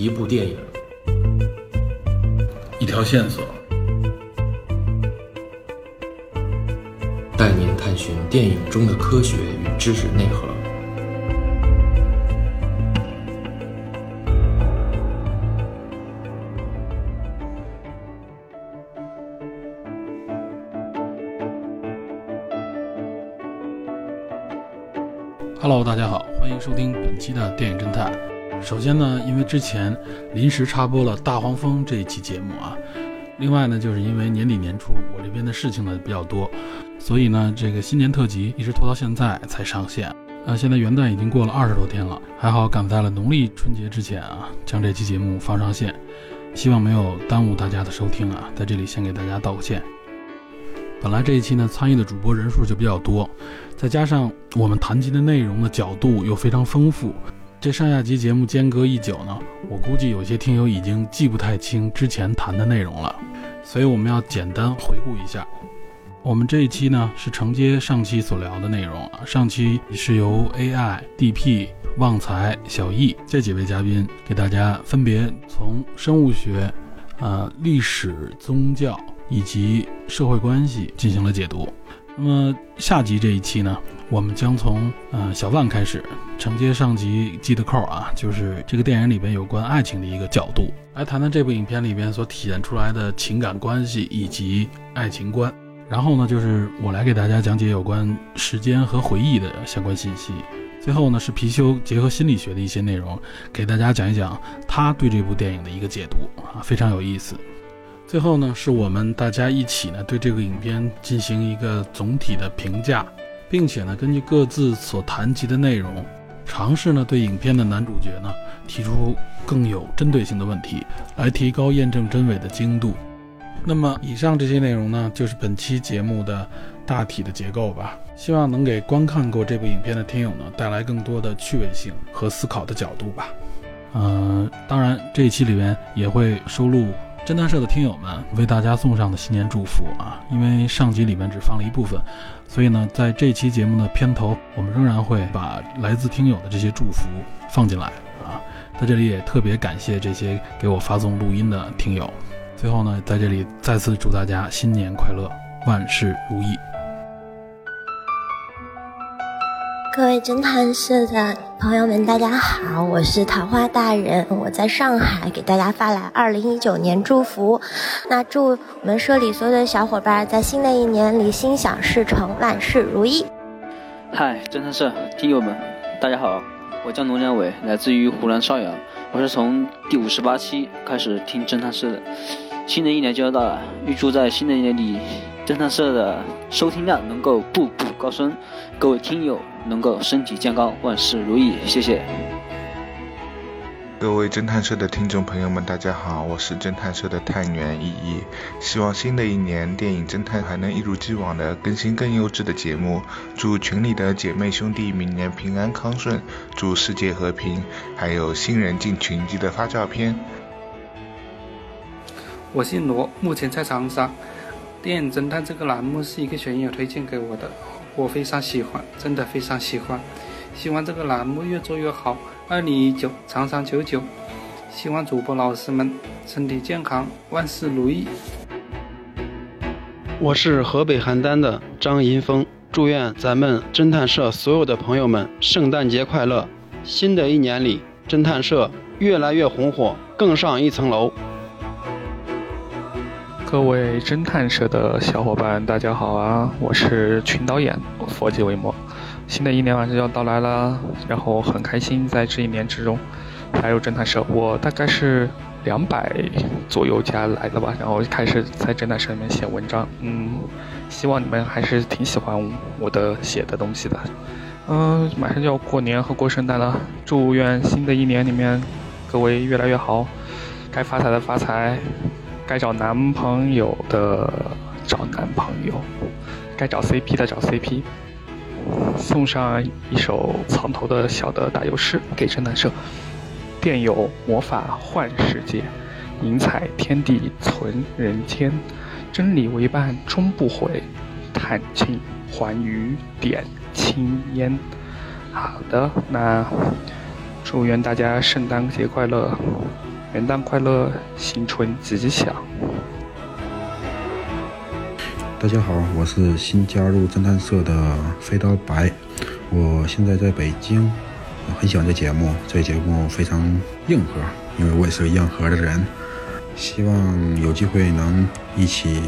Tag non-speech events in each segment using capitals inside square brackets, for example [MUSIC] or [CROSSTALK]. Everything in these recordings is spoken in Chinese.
一部电影，一条线索，带您探寻电影中的科学与知识内核。Hello，大家好，欢迎收听本期的电影侦探。首先呢，因为之前临时插播了《大黄蜂》这一期节目啊，另外呢，就是因为年底年初我这边的事情呢比较多，所以呢，这个新年特辑一直拖到现在才上线。呃，现在元旦已经过了二十多天了，还好赶在了农历春节之前啊，将这期节目放上线，希望没有耽误大家的收听啊，在这里先给大家道个歉。本来这一期呢，参与的主播人数就比较多，再加上我们谈及的内容的角度又非常丰富，这上下集节目间隔一久呢，我估计有些听友已经记不太清之前谈的内容了，所以我们要简单回顾一下。我们这一期呢是承接上期所聊的内容啊，上期是由 AI、DP、旺财、小易这几位嘉宾给大家分别从生物学、呃历史、宗教。以及社会关系进行了解读。那么下集这一期呢，我们将从呃小万开始，承接上集记的扣啊，就是这个电影里边有关爱情的一个角度，来谈谈这部影片里边所体现出来的情感关系以及爱情观。然后呢，就是我来给大家讲解有关时间和回忆的相关信息。最后呢，是貔貅结合心理学的一些内容，给大家讲一讲他对这部电影的一个解读啊，非常有意思。最后呢，是我们大家一起呢对这个影片进行一个总体的评价，并且呢根据各自所谈及的内容，尝试呢对影片的男主角呢提出更有针对性的问题，来提高验证真伪的精度。那么以上这些内容呢，就是本期节目的大体的结构吧。希望能给观看过这部影片的听友呢带来更多的趣味性和思考的角度吧。嗯，当然这一期里面也会收录。侦探社的听友们为大家送上的新年祝福啊！因为上集里面只放了一部分，所以呢，在这期节目的片头，我们仍然会把来自听友的这些祝福放进来啊。在这里也特别感谢这些给我发送录音的听友。最后呢，在这里再次祝大家新年快乐，万事如意。各位侦探社的朋友们，大家好，我是桃花大人，我在上海给大家发来二零一九年祝福。那祝我们社里所有的小伙伴在新的一年里心想事成，万事如意。嗨，侦探社听友们，大家好，我叫龙良伟，来自于湖南邵阳，我是从第五十八期开始听侦探社的。新的一年就要到了，预祝在新的一年里，侦探社的收听量能够步步高升，各位听友。能够身体健康，万事如意，谢谢。各位侦探社的听众朋友们，大家好，我是侦探社的探员依依。希望新的一年，电影侦探还能一如既往的更新更优质的节目。祝群里的姐妹兄弟明年平安康顺，祝世界和平。还有新人进群记得发照片。我姓罗，目前在长沙。电影侦探这个栏目是一个学友推荐给我的。我非常喜欢，真的非常喜欢，希望这个栏目越做越好。二零一九长长久久，希望主播老师们身体健康，万事如意。我是河北邯郸的张银峰，祝愿咱们侦探社所有的朋友们圣诞节快乐！新的一年里，侦探社越来越红火，更上一层楼。各位侦探社的小伙伴，大家好啊！我是群导演佛吉维摩。新的一年马上就要到来了，然后很开心在这一年之中加入侦探社。我大概是两百左右加来的吧，然后开始在侦探社里面写文章。嗯，希望你们还是挺喜欢我的写的东西的。嗯，马上就要过年和过圣诞了，祝愿新的一年里面各位越来越好，该发财的发财。该找男朋友的找男朋友，该找 CP 的找 CP。送上一首藏头的小的打油诗给侦探社：电有魔法幻世界，银彩天地存人间，真理为伴终不悔，探清还余点青烟。好的，那。祝愿大家圣诞节快乐，元旦快乐，新春吉祥。大家好，我是新加入侦探社的飞刀白，我现在在北京，我很喜欢这节目，这节目非常硬核，因为我也是个硬核的人，希望有机会能一起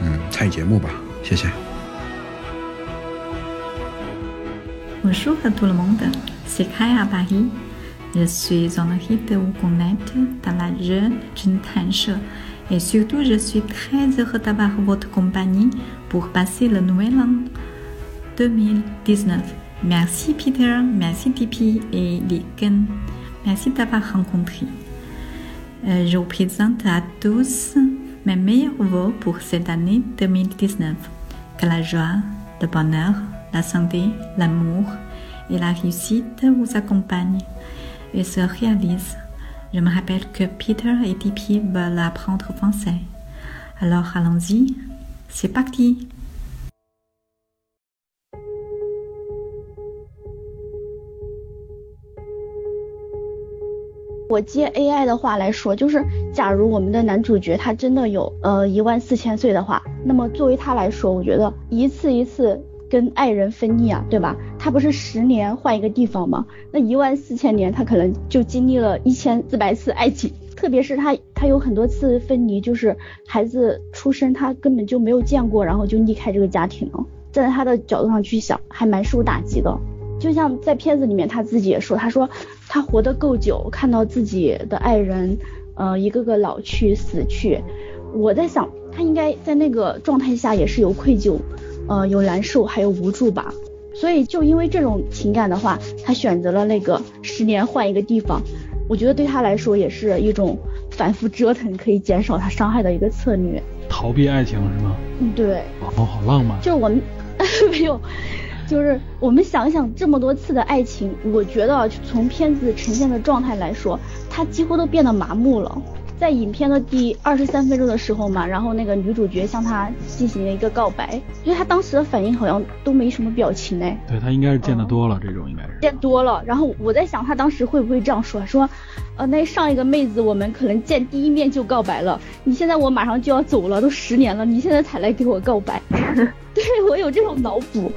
嗯参与节目吧，谢谢。Bonjour à tout le monde, c'est Kaya Paris. Je suis honorée de vous connaître dans la jeune Juntan et surtout je suis très heureux d'avoir votre compagnie pour passer le nouvel an 2019. Merci Peter, merci Tipi et Liken. Merci d'avoir rencontré. je vous présente à tous mes meilleurs voeux pour cette année 2019. Que la joie, le bonheur, la santé, l'amour et la réussite vous accompagnent et se réalise. Je me rappelle que Peter et Tipi veulent apprendre français. Alors allons-y, c'est parti! 我接 AI 的话来说，就是假如我们的男主角他真的有呃一万四千岁的话，那么作为他来说，我觉得一次一次跟爱人分腻啊，对吧？他不是十年换一个地方吗？那一万四千年，他可能就经历了一千四百次爱情。特别是他他有很多次分离，就是孩子出生他根本就没有见过，然后就离开这个家庭了。站在他的角度上去想，还蛮受打击的。就像在片子里面他自己也说，他说他活得够久，看到自己的爱人，呃，一个个老去死去。我在想，他应该在那个状态下也是有愧疚，呃，有难受，还有无助吧。所以就因为这种情感的话，他选择了那个十年换一个地方。我觉得对他来说也是一种反复折腾可以减少他伤害的一个策略。逃避爱情是吗？嗯，对。哦，好浪漫。就是我们 [LAUGHS] 没有。就是我们想想这么多次的爱情，我觉得从片子呈现的状态来说，他几乎都变得麻木了。在影片的第二十三分钟的时候嘛，然后那个女主角向他进行了一个告白，因为他当时的反应好像都没什么表情哎。对他应该是见得多了，这种应该是见多了。然后我在想他当时会不会这样说，说，呃，那上一个妹子我们可能见第一面就告白了，你现在我马上就要走了，都十年了，你现在才来给我告白，[LAUGHS] 对我有这种脑补。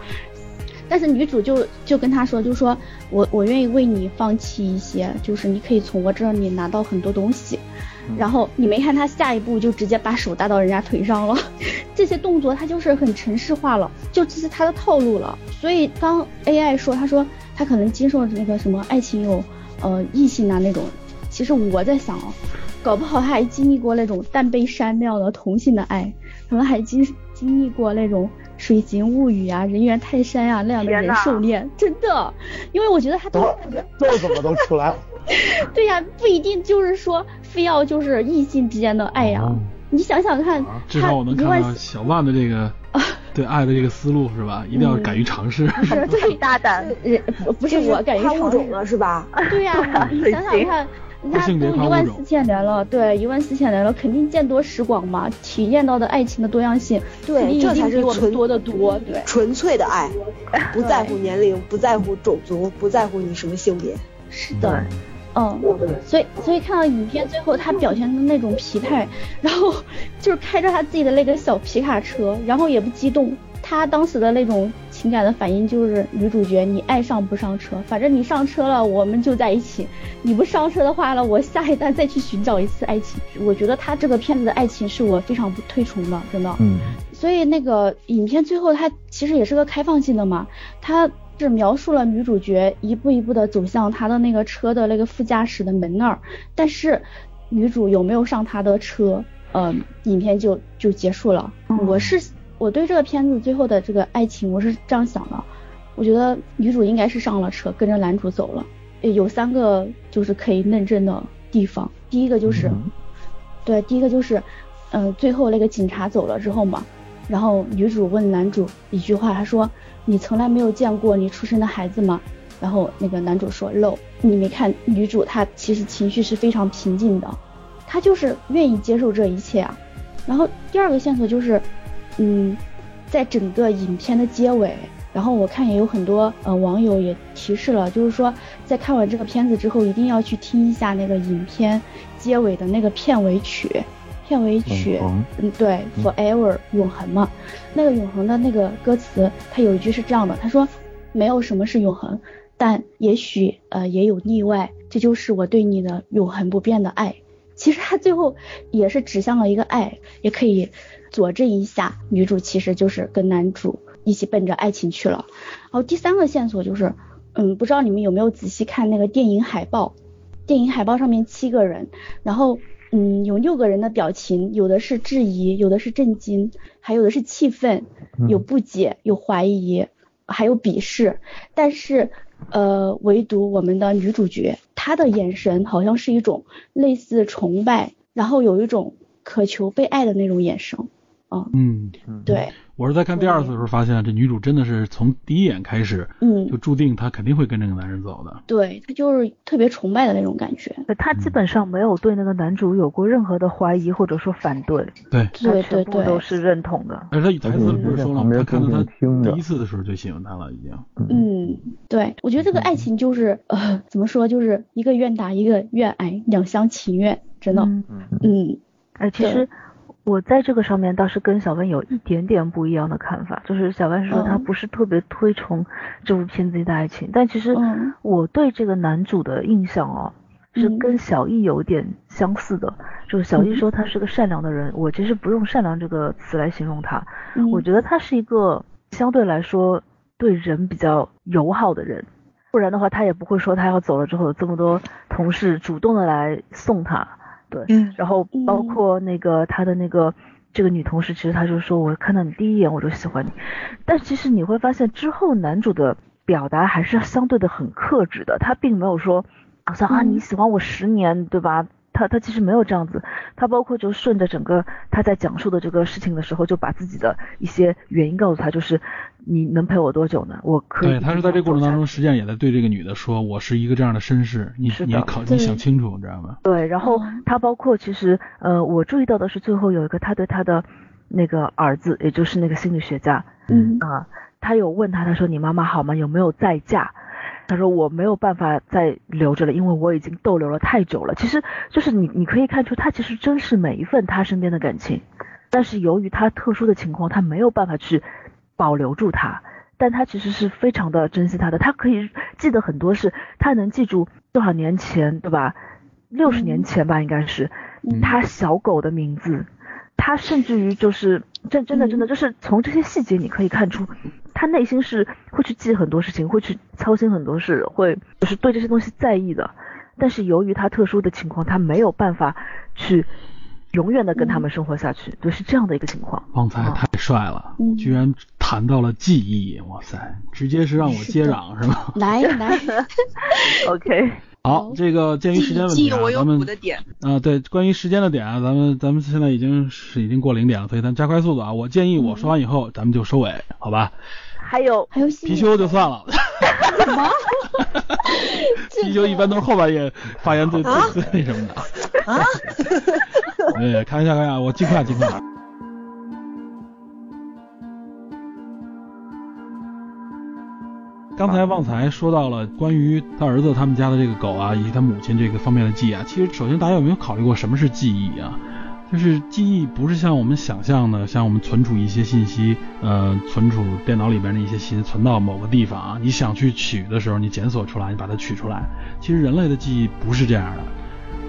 但是女主就就跟他说，就说我我愿意为你放弃一些，就是你可以从我这里拿到很多东西。然后你没看他下一步就直接把手搭到人家腿上了，[LAUGHS] 这些动作他就是很程式化了，就这是他的套路了。所以当 AI 说他说他可能经受那个什么爱情有呃异性啊那种，其实我在想哦，搞不好他还经历过那种淡杯山那样的同性的爱，可能还经经历过那种。水形物语啊，人猿泰山啊那样的人兽恋，真的，因为我觉得他都这怎么都出来了？[LAUGHS] 对呀，不一定就是说非要就是异性之间的爱呀。你想想看，至少我能看到小万的这个 [LAUGHS] 对爱的这个思路是吧？一定要敢于尝试。是最大胆，不是我敢于尝试了是吧？对呀，[LAUGHS] 你想想看。那都一万四千年了，对，一万四千年了，肯定见多识广嘛，体验到的爱情的多样性，对，这才是我们多得多，对，纯粹的爱，[LAUGHS] 不在乎年龄，不在乎种族，不在乎你什么性别。是的，嗯，所以所以看到影片最后他表现的那种疲态，然后 [LAUGHS] 就是开着他自己的那个小皮卡车，然后也不激动，他当时的那种。情感的反应就是女主角，你爱上不上车，反正你上车了，我们就在一起；你不上车的话呢，我下一单再去寻找一次爱情。我觉得他这个片子的爱情是我非常不推崇的，真的。嗯。所以那个影片最后它其实也是个开放性的嘛，它是描述了女主角一步一步的走向她的那个车的那个副驾驶的门那儿，但是女主有没有上她的车，嗯，影片就就结束了。我是。我对这个片子最后的这个爱情，我是这样想的，我觉得女主应该是上了车，跟着男主走了。有三个就是可以论证的地方，第一个就是，对，第一个就是，嗯，最后那个警察走了之后嘛，然后女主问男主一句话，她说：“你从来没有见过你出生的孩子吗？”然后那个男主说：“no。”你没看女主她其实情绪是非常平静的，她就是愿意接受这一切啊。然后第二个线索就是。嗯，在整个影片的结尾，然后我看也有很多呃网友也提示了，就是说在看完这个片子之后，一定要去听一下那个影片结尾的那个片尾曲。片尾曲，嗯，对，Forever 永恒嘛。那个永恒的那个歌词，它有一句是这样的，他说：“没有什么是永恒，但也许呃也有例外，这就是我对你的永恒不变的爱。[LAUGHS] ”其实他最后也是指向了一个爱，也可以佐证一下，女主其实就是跟男主一起奔着爱情去了。然后第三个线索就是，嗯，不知道你们有没有仔细看那个电影海报？电影海报上面七个人，然后。嗯，有六个人的表情，有的是质疑，有的是震惊，还有的是气愤，有不解，有怀疑，还有鄙视。但是，呃，唯独我们的女主角，她的眼神好像是一种类似崇拜，然后有一种渴求被爱的那种眼神。嗯，嗯对。我是在看第二次的时候发现，这女主真的是从第一眼开始，嗯，就注定她肯定会跟这个男人走的。对，她就是特别崇拜的那种感觉。她基本上没有对那个男主有过任何的怀疑或者说反对。对，对对对，都是认同的。而且他台词不是说了吗？他看到他第一次的时候就喜欢他了，已经。嗯，对，我觉得这个爱情就是呃，怎么说，就是一个愿打一个愿挨，两厢情愿，真的。嗯嗯。哎，其实。我在这个上面倒是跟小万有一点点不一样的看法，就是小万说他不是特别推崇这部片子的爱情，但其实我对这个男主的印象哦，是跟小易有点相似的，就是小易说他是个善良的人，我其实不用善良这个词来形容他，我觉得他是一个相对来说对人比较友好的人，不然的话他也不会说他要走了之后有这么多同事主动的来送他。对，然后包括那个他的那个这个女同事，其实他就说，我看到你第一眼我就喜欢你，但其实你会发现之后男主的表达还是相对的很克制的，他并没有说好像啊你喜欢我十年，对吧？他他其实没有这样子，他包括就顺着整个他在讲述的这个事情的时候，就把自己的一些原因告诉他，就是你能陪我多久呢？我可以。对他是在这过程当中，实际上也在对这个女的说，我是一个这样的绅士，你你要考你想清楚，你知道吗？对，然后他包括其实呃，我注意到的是最后有一个他对他的那个儿子，也就是那个心理学家，嗯啊，他有问他，他说你妈妈好吗？有没有再嫁？他说我没有办法再留着了，因为我已经逗留了太久了。其实就是你，你可以看出他其实珍视每一份他身边的感情，但是由于他特殊的情况，他没有办法去保留住他。但他其实是非常的珍惜他的，他可以记得很多事，他能记住多少年前，对吧？六十年前吧，应该是他小狗的名字。他甚至于就是真真的真的就是从这些细节你可以看出，他内心是会去记很多事情，会去操心很多事，会就是对这些东西在意的。但是由于他特殊的情况，他没有办法去永远的跟他们生活下去，就是这样的一个情况。旺财太帅了，居然谈到了记忆，哇塞，直接是让我接壤 [LAUGHS] 是吗？来来，[LAUGHS] OK。好，这个鉴于时间问题啊，咱们啊，对，关于时间的点啊，咱们咱们现在已经是已经过零点了，所以咱加快速度啊。我建议我说完以后，咱们就收尾，好吧？还有还有貔貅就算了。什么？[LAUGHS] 貔貅一般都是后半夜发言最最最那什么的。啊？[LAUGHS] 对，开玩笑，开玩笑，我尽快尽快。刚才旺财说到了关于他儿子他们家的这个狗啊，以及他母亲这个方面的记忆啊。其实，首先大家有没有考虑过什么是记忆啊？就是记忆不是像我们想象的，像我们存储一些信息，呃，存储电脑里边的一些信息存到某个地方啊，你想去取的时候，你检索出来，你把它取出来。其实人类的记忆不是这样的。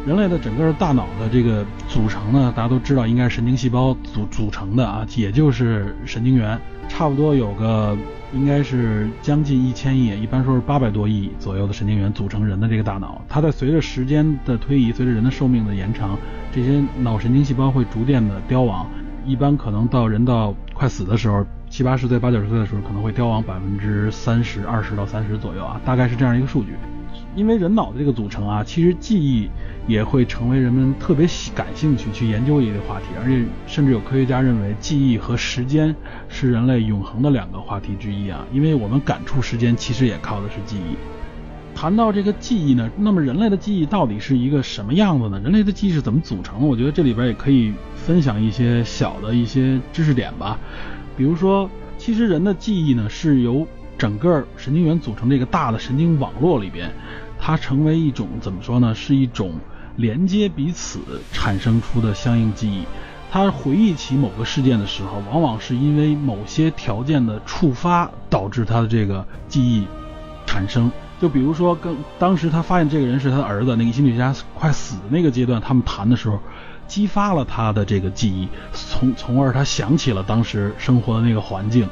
人类的整个大脑的这个组成呢，大家都知道应该是神经细胞组组成的啊，也就是神经元，差不多有个应该是将近一千亿，一般说是八百多亿左右的神经元组成人的这个大脑。它在随着时间的推移，随着人的寿命的延长，这些脑神经细胞会逐渐的凋亡，一般可能到人到快死的时候，七八十岁、八九十岁的时候，可能会凋亡百分之三十二十到三十左右啊，大概是这样一个数据。因为人脑的这个组成啊，其实记忆也会成为人们特别感兴趣去研究一个话题，而且甚至有科学家认为，记忆和时间是人类永恒的两个话题之一啊。因为我们感触时间，其实也靠的是记忆。谈到这个记忆呢，那么人类的记忆到底是一个什么样子呢？人类的记忆是怎么组成的？我觉得这里边也可以分享一些小的一些知识点吧，比如说。其实人的记忆呢，是由整个神经元组成这个大的神经网络里边，它成为一种怎么说呢？是一种连接彼此产生出的相应记忆。他回忆起某个事件的时候，往往是因为某些条件的触发导致他的这个记忆产生。就比如说，跟当时他发现这个人是他的儿子，那个心理学家快死那个阶段，他们谈的时候，激发了他的这个记忆，从从而他想起了当时生活的那个环境。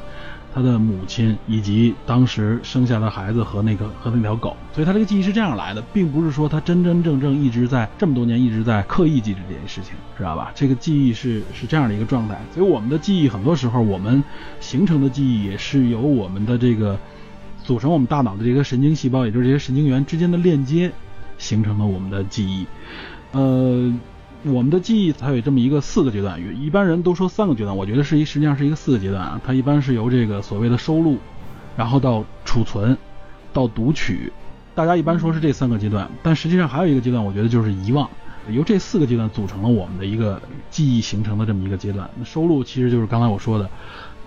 他的母亲以及当时生下的孩子和那个和那条狗，所以他这个记忆是这样来的，并不是说他真真正正一直在这么多年一直在刻意记着这件事情，知道吧？这个记忆是是这样的一个状态，所以我们的记忆很多时候我们形成的记忆也是由我们的这个组成我们大脑的这个神经细胞，也就是这些神经元之间的链接形成了我们的记忆，呃。我们的记忆它有这么一个四个阶段，一般人都说三个阶段，我觉得是一实际上是一个四个阶段啊。它一般是由这个所谓的收录，然后到储存，到读取，大家一般说是这三个阶段，但实际上还有一个阶段，我觉得就是遗忘。由这四个阶段组成了我们的一个记忆形成的这么一个阶段。收录其实就是刚才我说的，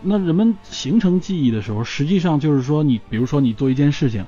那人们形成记忆的时候，实际上就是说你，比如说你做一件事情，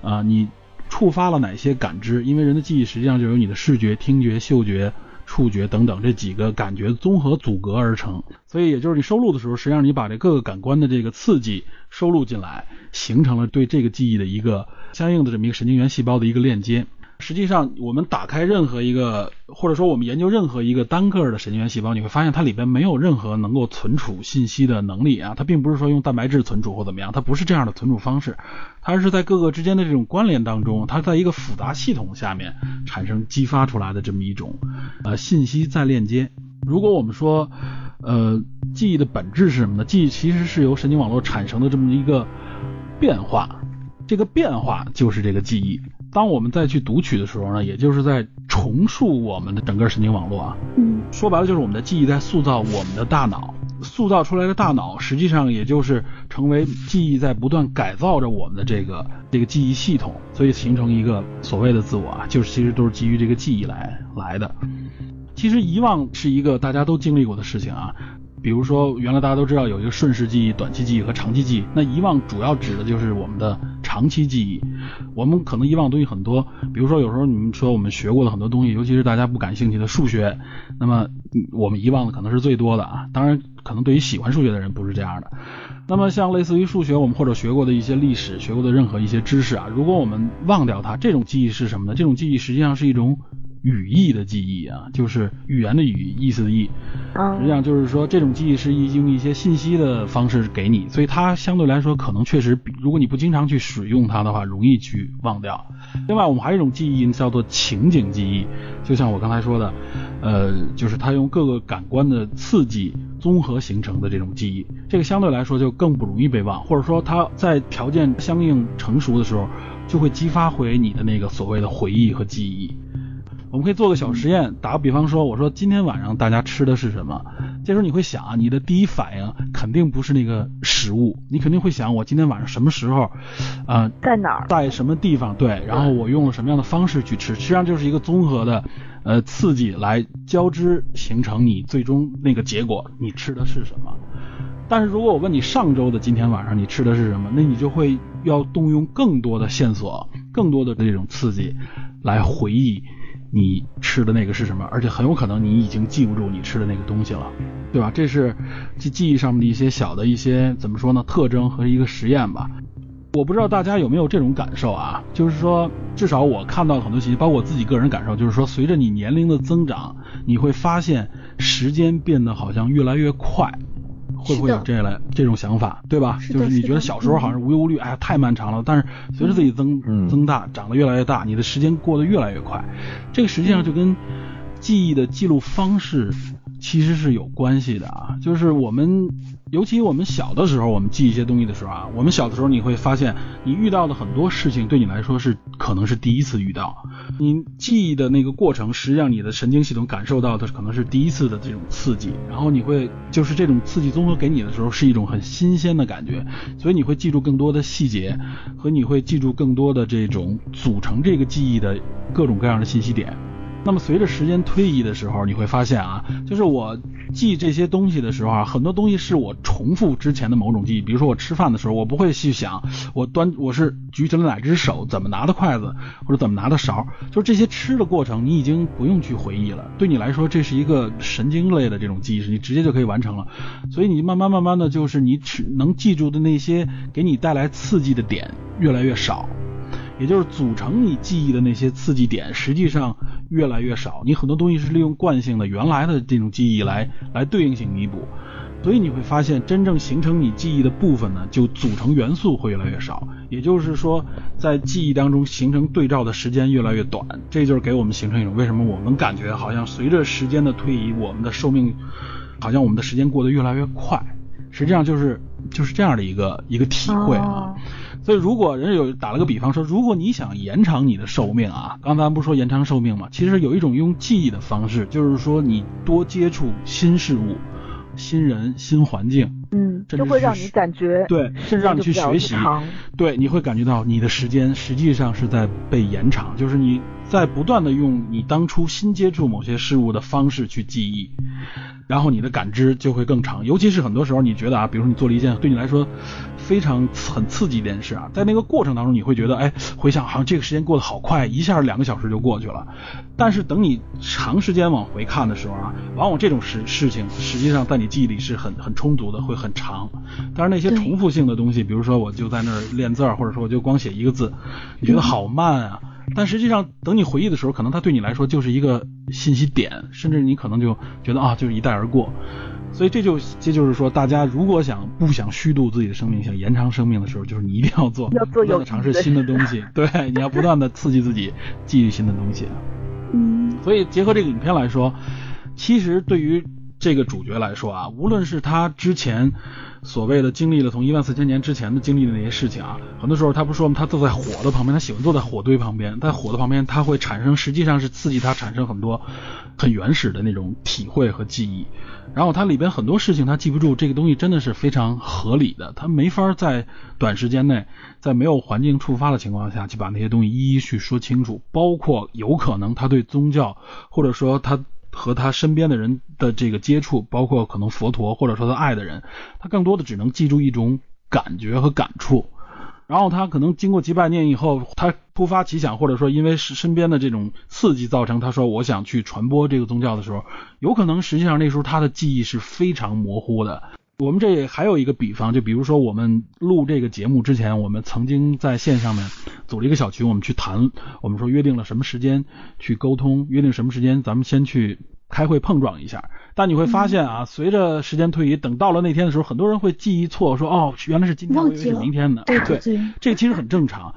啊，你触发了哪些感知？因为人的记忆实际上就由你的视觉、听觉、嗅觉。触觉等等这几个感觉综合组合而成，所以也就是你收录的时候，实际上你把这各个感官的这个刺激收录进来，形成了对这个记忆的一个相应的这么一个神经元细胞的一个链接。实际上，我们打开任何一个，或者说我们研究任何一个单个的神经元细胞，你会发现它里边没有任何能够存储信息的能力啊。它并不是说用蛋白质存储或怎么样，它不是这样的存储方式，它是在各个之间的这种关联当中，它在一个复杂系统下面产生激发出来的这么一种呃信息再链接。如果我们说呃记忆的本质是什么呢？记忆其实是由神经网络产生的这么一个变化，这个变化就是这个记忆。当我们再去读取的时候呢，也就是在重塑我们的整个神经网络啊。嗯，说白了就是我们的记忆在塑造我们的大脑，塑造出来的大脑实际上也就是成为记忆在不断改造着我们的这个这个记忆系统，所以形成一个所谓的自我啊，就是其实都是基于这个记忆来来的。其实遗忘是一个大家都经历过的事情啊。比如说，原来大家都知道有一个瞬时记忆、短期记忆和长期记忆。那遗忘主要指的就是我们的长期记忆。我们可能遗忘的东西很多，比如说有时候你们说我们学过的很多东西，尤其是大家不感兴趣的数学，那么我们遗忘的可能是最多的啊。当然，可能对于喜欢数学的人不是这样的。那么像类似于数学，我们或者学过的一些历史、学过的任何一些知识啊，如果我们忘掉它，这种记忆是什么呢？这种记忆实际上是一种。语义的记忆啊，就是语言的语，意思的意。实际上就是说，这种记忆是用一些信息的方式给你，所以它相对来说可能确实比，如果你不经常去使用它的话，容易去忘掉。另外，我们还有一种记忆叫做情景记忆，就像我刚才说的，呃，就是它用各个感官的刺激综合形成的这种记忆，这个相对来说就更不容易被忘，或者说它在条件相应成熟的时候，就会激发回你的那个所谓的回忆和记忆。我们可以做个小实验，打个比方说，我说今天晚上大家吃的是什么？这时候你会想啊，你的第一反应肯定不是那个食物，你肯定会想我今天晚上什么时候，啊，在哪儿，在什么地方？对，然后我用了什么样的方式去吃？实际上就是一个综合的，呃，刺激来交织形成你最终那个结果，你吃的是什么？但是如果我问你上周的今天晚上你吃的是什么，那你就会要动用更多的线索，更多的这种刺激来回忆。你吃的那个是什么？而且很有可能你已经记不住你吃的那个东西了，对吧？这是记记忆上面的一些小的一些怎么说呢？特征和一个实验吧。我不知道大家有没有这种感受啊？就是说，至少我看到很多信息，包括我自己个人感受，就是说，随着你年龄的增长，你会发现时间变得好像越来越快。会不会有这类这种想法，对吧？就是你觉得小时候好像无忧无虑，哎呀太漫长了。但是随着自己增增大，长得越来越大，你的时间过得越来越快。这个实际上就跟记忆的记录方式。其实是有关系的啊，就是我们，尤其我们小的时候，我们记一些东西的时候啊，我们小的时候你会发现，你遇到的很多事情对你来说是可能是第一次遇到，你记忆的那个过程，实际上你的神经系统感受到的可能是第一次的这种刺激，然后你会就是这种刺激综合给你的时候是一种很新鲜的感觉，所以你会记住更多的细节，和你会记住更多的这种组成这个记忆的各种各样的信息点。那么随着时间推移的时候，你会发现啊，就是我记这些东西的时候啊，很多东西是我重复之前的某种记忆。比如说我吃饭的时候，我不会去想我端我是举起了哪只手，怎么拿的筷子，或者怎么拿的勺，就是这些吃的过程，你已经不用去回忆了。对你来说，这是一个神经类的这种记忆，你直接就可以完成了。所以你慢慢慢慢的就是你只能记住的那些给你带来刺激的点越来越少。也就是组成你记忆的那些刺激点，实际上越来越少。你很多东西是利用惯性的原来的这种记忆来来对应性弥补，所以你会发现，真正形成你记忆的部分呢，就组成元素会越来越少。也就是说，在记忆当中形成对照的时间越来越短。这就是给我们形成一种为什么我们感觉好像随着时间的推移，我们的寿命好像我们的时间过得越来越快。实际上就是就是这样的一个一个体会啊。所以，如果人有打了个比方说，如果你想延长你的寿命啊，刚才不是说延长寿命吗？其实有一种用记忆的方式，就是说你多接触新事物、新人、新环境，嗯，就会让你感觉对，甚至让你去学习，对，你会感觉到你的时间实际上是在被延长，就是你在不断的用你当初新接触某些事物的方式去记忆，然后你的感知就会更长。尤其是很多时候，你觉得啊，比如说你做了一件对你来说。非常很刺激一件事啊，在那个过程当中，你会觉得，哎，回想好像这个时间过得好快，一下两个小时就过去了。但是等你长时间往回看的时候啊，往往这种事事情实际上在你记忆里是很很充足的，会很长。但是那些重复性的东西，比如说我就在那儿练字儿，或者说我就光写一个字，你觉得好慢啊。但实际上等你回忆的时候，可能它对你来说就是一个信息点，甚至你可能就觉得啊，就是一带而过。所以这就这就是说，大家如果想不想虚度自己的生命，想延长生命的时候，就是你一定要做，要尝试新的东西，对，你要不断的刺激自己，记忆新的东西。嗯。所以结合这个影片来说，其实对于这个主角来说啊，无论是他之前所谓的经历了从一万四千年之前的经历的那些事情啊，很多时候他不说吗？他坐在火的旁边，他喜欢坐在火堆旁边，在火的旁边，他会产生，实际上是刺激他产生很多很原始的那种体会和记忆。然后它里边很多事情他记不住，这个东西真的是非常合理的，他没法在短时间内，在没有环境触发的情况下去把那些东西一一去说清楚，包括有可能他对宗教或者说他和他身边的人的这个接触，包括可能佛陀或者说他爱的人，他更多的只能记住一种感觉和感触。然后他可能经过几百年以后，他突发奇想，或者说因为是身边的这种刺激造成，他说我想去传播这个宗教的时候，有可能实际上那时候他的记忆是非常模糊的。我们这还有一个比方，就比如说我们录这个节目之前，我们曾经在线上面组了一个小群，我们去谈，我们说约定了什么时间去沟通，约定什么时间咱们先去。开会碰撞一下，但你会发现啊，随着时间推移，等到了那天的时候，很多人会记忆错，说哦，原来是今天，我以为是明天的。对对对，这个其实很正常。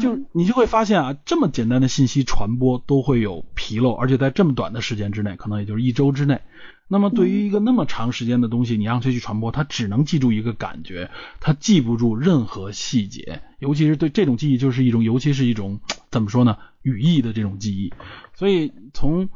就你就会发现啊，这么简单的信息传播都会有纰漏，而且在这么短的时间之内，可能也就是一周之内。那么对于一个那么长时间的东西，你让它去传播，它只能记住一个感觉，它记不住任何细节。尤其是对这种记忆，就是一种，尤其是一种怎么说呢，语义的这种记忆。所以从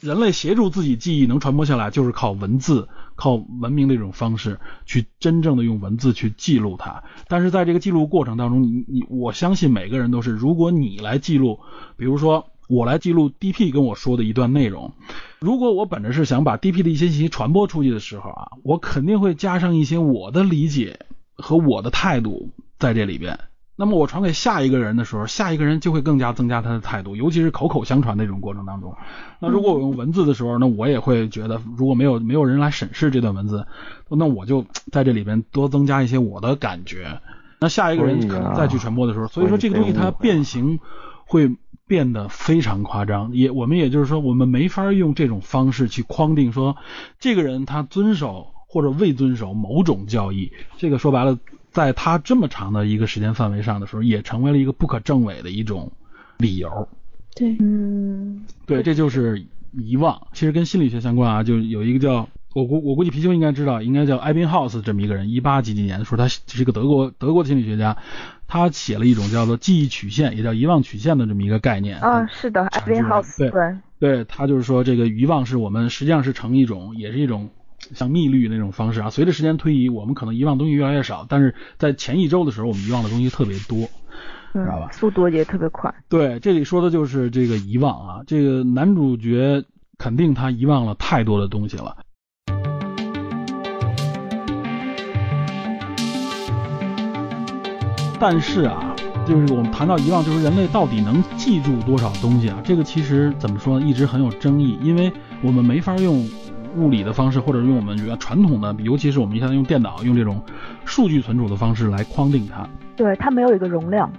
人类协助自己记忆能传播下来，就是靠文字，靠文明的一种方式去真正的用文字去记录它。但是在这个记录过程当中，你你我相信每个人都是，如果你来记录，比如说我来记录 DP 跟我说的一段内容，如果我本着是想把 DP 的一些信息传播出去的时候啊，我肯定会加上一些我的理解和我的态度在这里边。那么我传给下一个人的时候，下一个人就会更加增加他的态度，尤其是口口相传那种过程当中。那如果我用文字的时候，那我也会觉得，如果没有没有人来审视这段文字，那我就在这里边多增加一些我的感觉。那下一个人可能再去传播的时候，所以说这个东西它变形会变得非常夸张。也我们也就是说，我们没法用这种方式去框定说这个人他遵守或者未遵守某种教义。这个说白了。在他这么长的一个时间范围上的时候，也成为了一个不可证伪的一种理由。对，嗯，对，这就是遗忘。其实跟心理学相关啊，就有一个叫我估我估计皮丘应该知道，应该叫艾宾浩斯这么一个人，一八几几年的时候他是一个德国德国的心理学家，他写了一种叫做记忆曲线，也叫遗忘曲线的这么一个概念。啊，是的，艾宾浩斯。对，对他就是说这个遗忘是我们实际上是成一种，也是一种。像密律那种方式啊，随着时间推移，我们可能遗忘东西越来越少，但是在前一周的时候，我们遗忘的东西特别多，嗯、知道吧？速度也特别快。对，这里说的就是这个遗忘啊，这个男主角肯定他遗忘了太多的东西了。但是啊，就是我们谈到遗忘，就是人类到底能记住多少东西啊？这个其实怎么说呢，一直很有争议，因为我们没法用物理的方式，或者用我们原传统的，尤其是我们现在用电脑用这种数据存储的方式来框定它。对，它没有一个容量。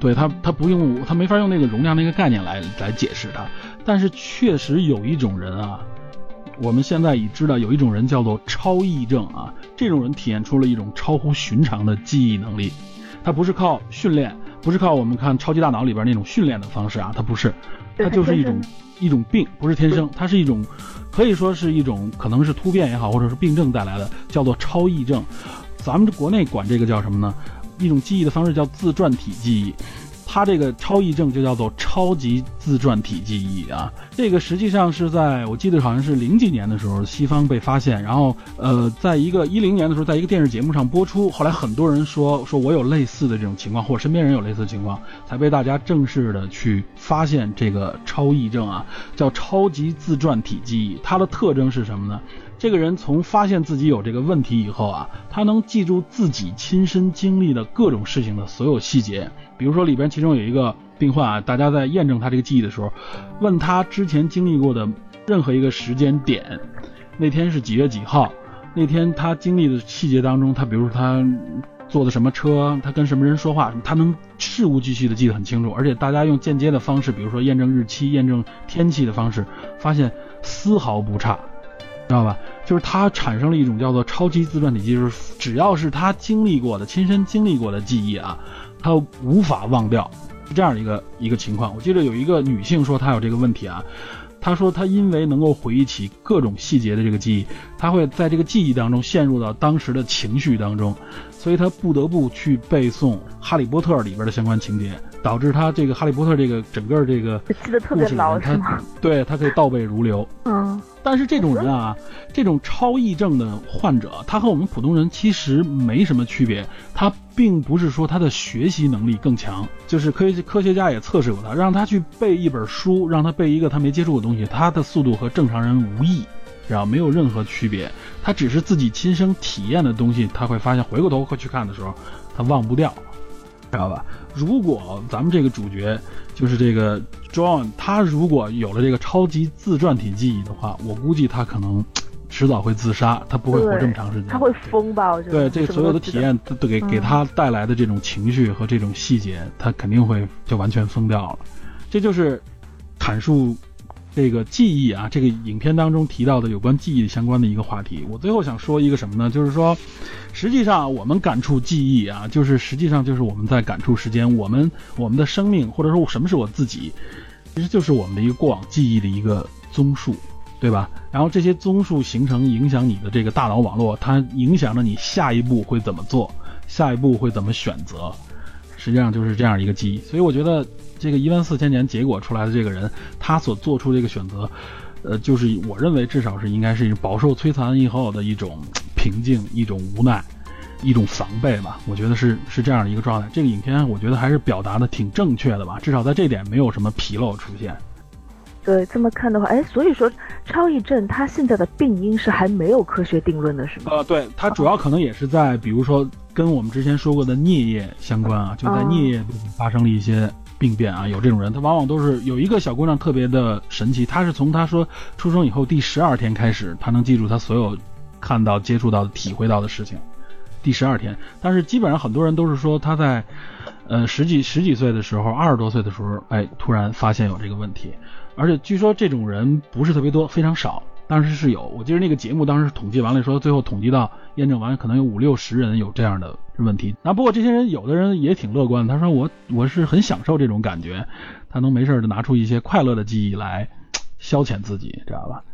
对它，它不用，它没法用那个容量那个概念来来解释它。但是确实有一种人啊。我们现在已知道有一种人叫做超忆症啊，这种人体现出了一种超乎寻常的记忆能力。他不是靠训练，不是靠我们看超级大脑里边那种训练的方式啊，他不是，他就是一种一种病，不是天生，它是一种可以说是一种可能是突变也好，或者是病症带来的，叫做超忆症。咱们国内管这个叫什么呢？一种记忆的方式叫自传体记忆。他这个超忆症就叫做超级自传体记忆啊，这个实际上是在我记得好像是零几年的时候，西方被发现，然后呃，在一个一零年的时候，在一个电视节目上播出，后来很多人说说我有类似的这种情况，或者身边人有类似的情况，才被大家正式的去发现这个超忆症啊，叫超级自传体记忆，它的特征是什么呢？这个人从发现自己有这个问题以后啊，他能记住自己亲身经历的各种事情的所有细节。比如说里边其中有一个病患啊，大家在验证他这个记忆的时候，问他之前经历过的任何一个时间点，那天是几月几号，那天他经历的细节当中，他比如说他坐的什么车，他跟什么人说话，他能事无巨细的记得很清楚。而且大家用间接的方式，比如说验证日期、验证天气的方式，发现丝毫不差。知道吧？就是他产生了一种叫做超级自传体，就是只要是他经历过的、亲身经历过的记忆啊，他无法忘掉，是这样的一个一个情况。我记得有一个女性说她有这个问题啊，她说她因为能够回忆起各种细节的这个记忆，她会在这个记忆当中陷入到当时的情绪当中，所以他不得不去背诵《哈利波特》里边的相关情节。导致他这个哈利波特这个整个这个记得特别牢他？对他可以倒背如流。嗯，但是这种人啊，这种超忆症的患者，他和我们普通人其实没什么区别。他并不是说他的学习能力更强，就是科学科学家也测试过他，让他去背一本书，让他背一个他没接触的东西，他的速度和正常人无异，然后没有任何区别。他只是自己亲身体验的东西，他会发现回过头会去看的时候，他忘不掉。知道吧？如果咱们这个主角就是这个 John，他如果有了这个超级自传体记忆的话，我估计他可能迟早会自杀，他不会活这么长时间。他会疯吧？我觉得。对，这所有的体验都给给他带来的这种情绪和这种细节，他肯定会就完全疯掉了。这就是阐述。这个记忆啊，这个影片当中提到的有关记忆相关的一个话题，我最后想说一个什么呢？就是说，实际上我们感触记忆啊，就是实际上就是我们在感触时间，我们我们的生命或者说什么是我自己，其实就是我们的一个过往记忆的一个综述，对吧？然后这些综述形成影响你的这个大脑网络，它影响着你下一步会怎么做，下一步会怎么选择，实际上就是这样一个记忆。所以我觉得。这个一万四千年结果出来的这个人，他所做出这个选择，呃，就是我认为至少是应该是饱受摧残以后的一种平静、一种无奈、一种防备吧。我觉得是是这样的一个状态。这个影片我觉得还是表达的挺正确的吧，至少在这点没有什么纰漏出现。对，这么看的话，哎，所以说超忆症它现在的病因是还没有科学定论的，是吗？呃，对，它主要可能也是在比如说跟我们之前说过的颞叶相关啊，就在颞叶发生了一些。病变啊，有这种人，他往往都是有一个小姑娘特别的神奇，她是从她说出生以后第十二天开始，她能记住她所有看到、接触到、体会到的事情。第十二天，但是基本上很多人都是说她在呃十几十几岁的时候，二十多岁的时候，哎，突然发现有这个问题，而且据说这种人不是特别多，非常少。当时是有，我记得那个节目当时统计完了，说最后统计到验证完，可能有五六十人有这样的问题。那不过这些人有的人也挺乐观，他说我我是很享受这种感觉，他能没事的拿出一些快乐的记忆来消遣自己，知道吧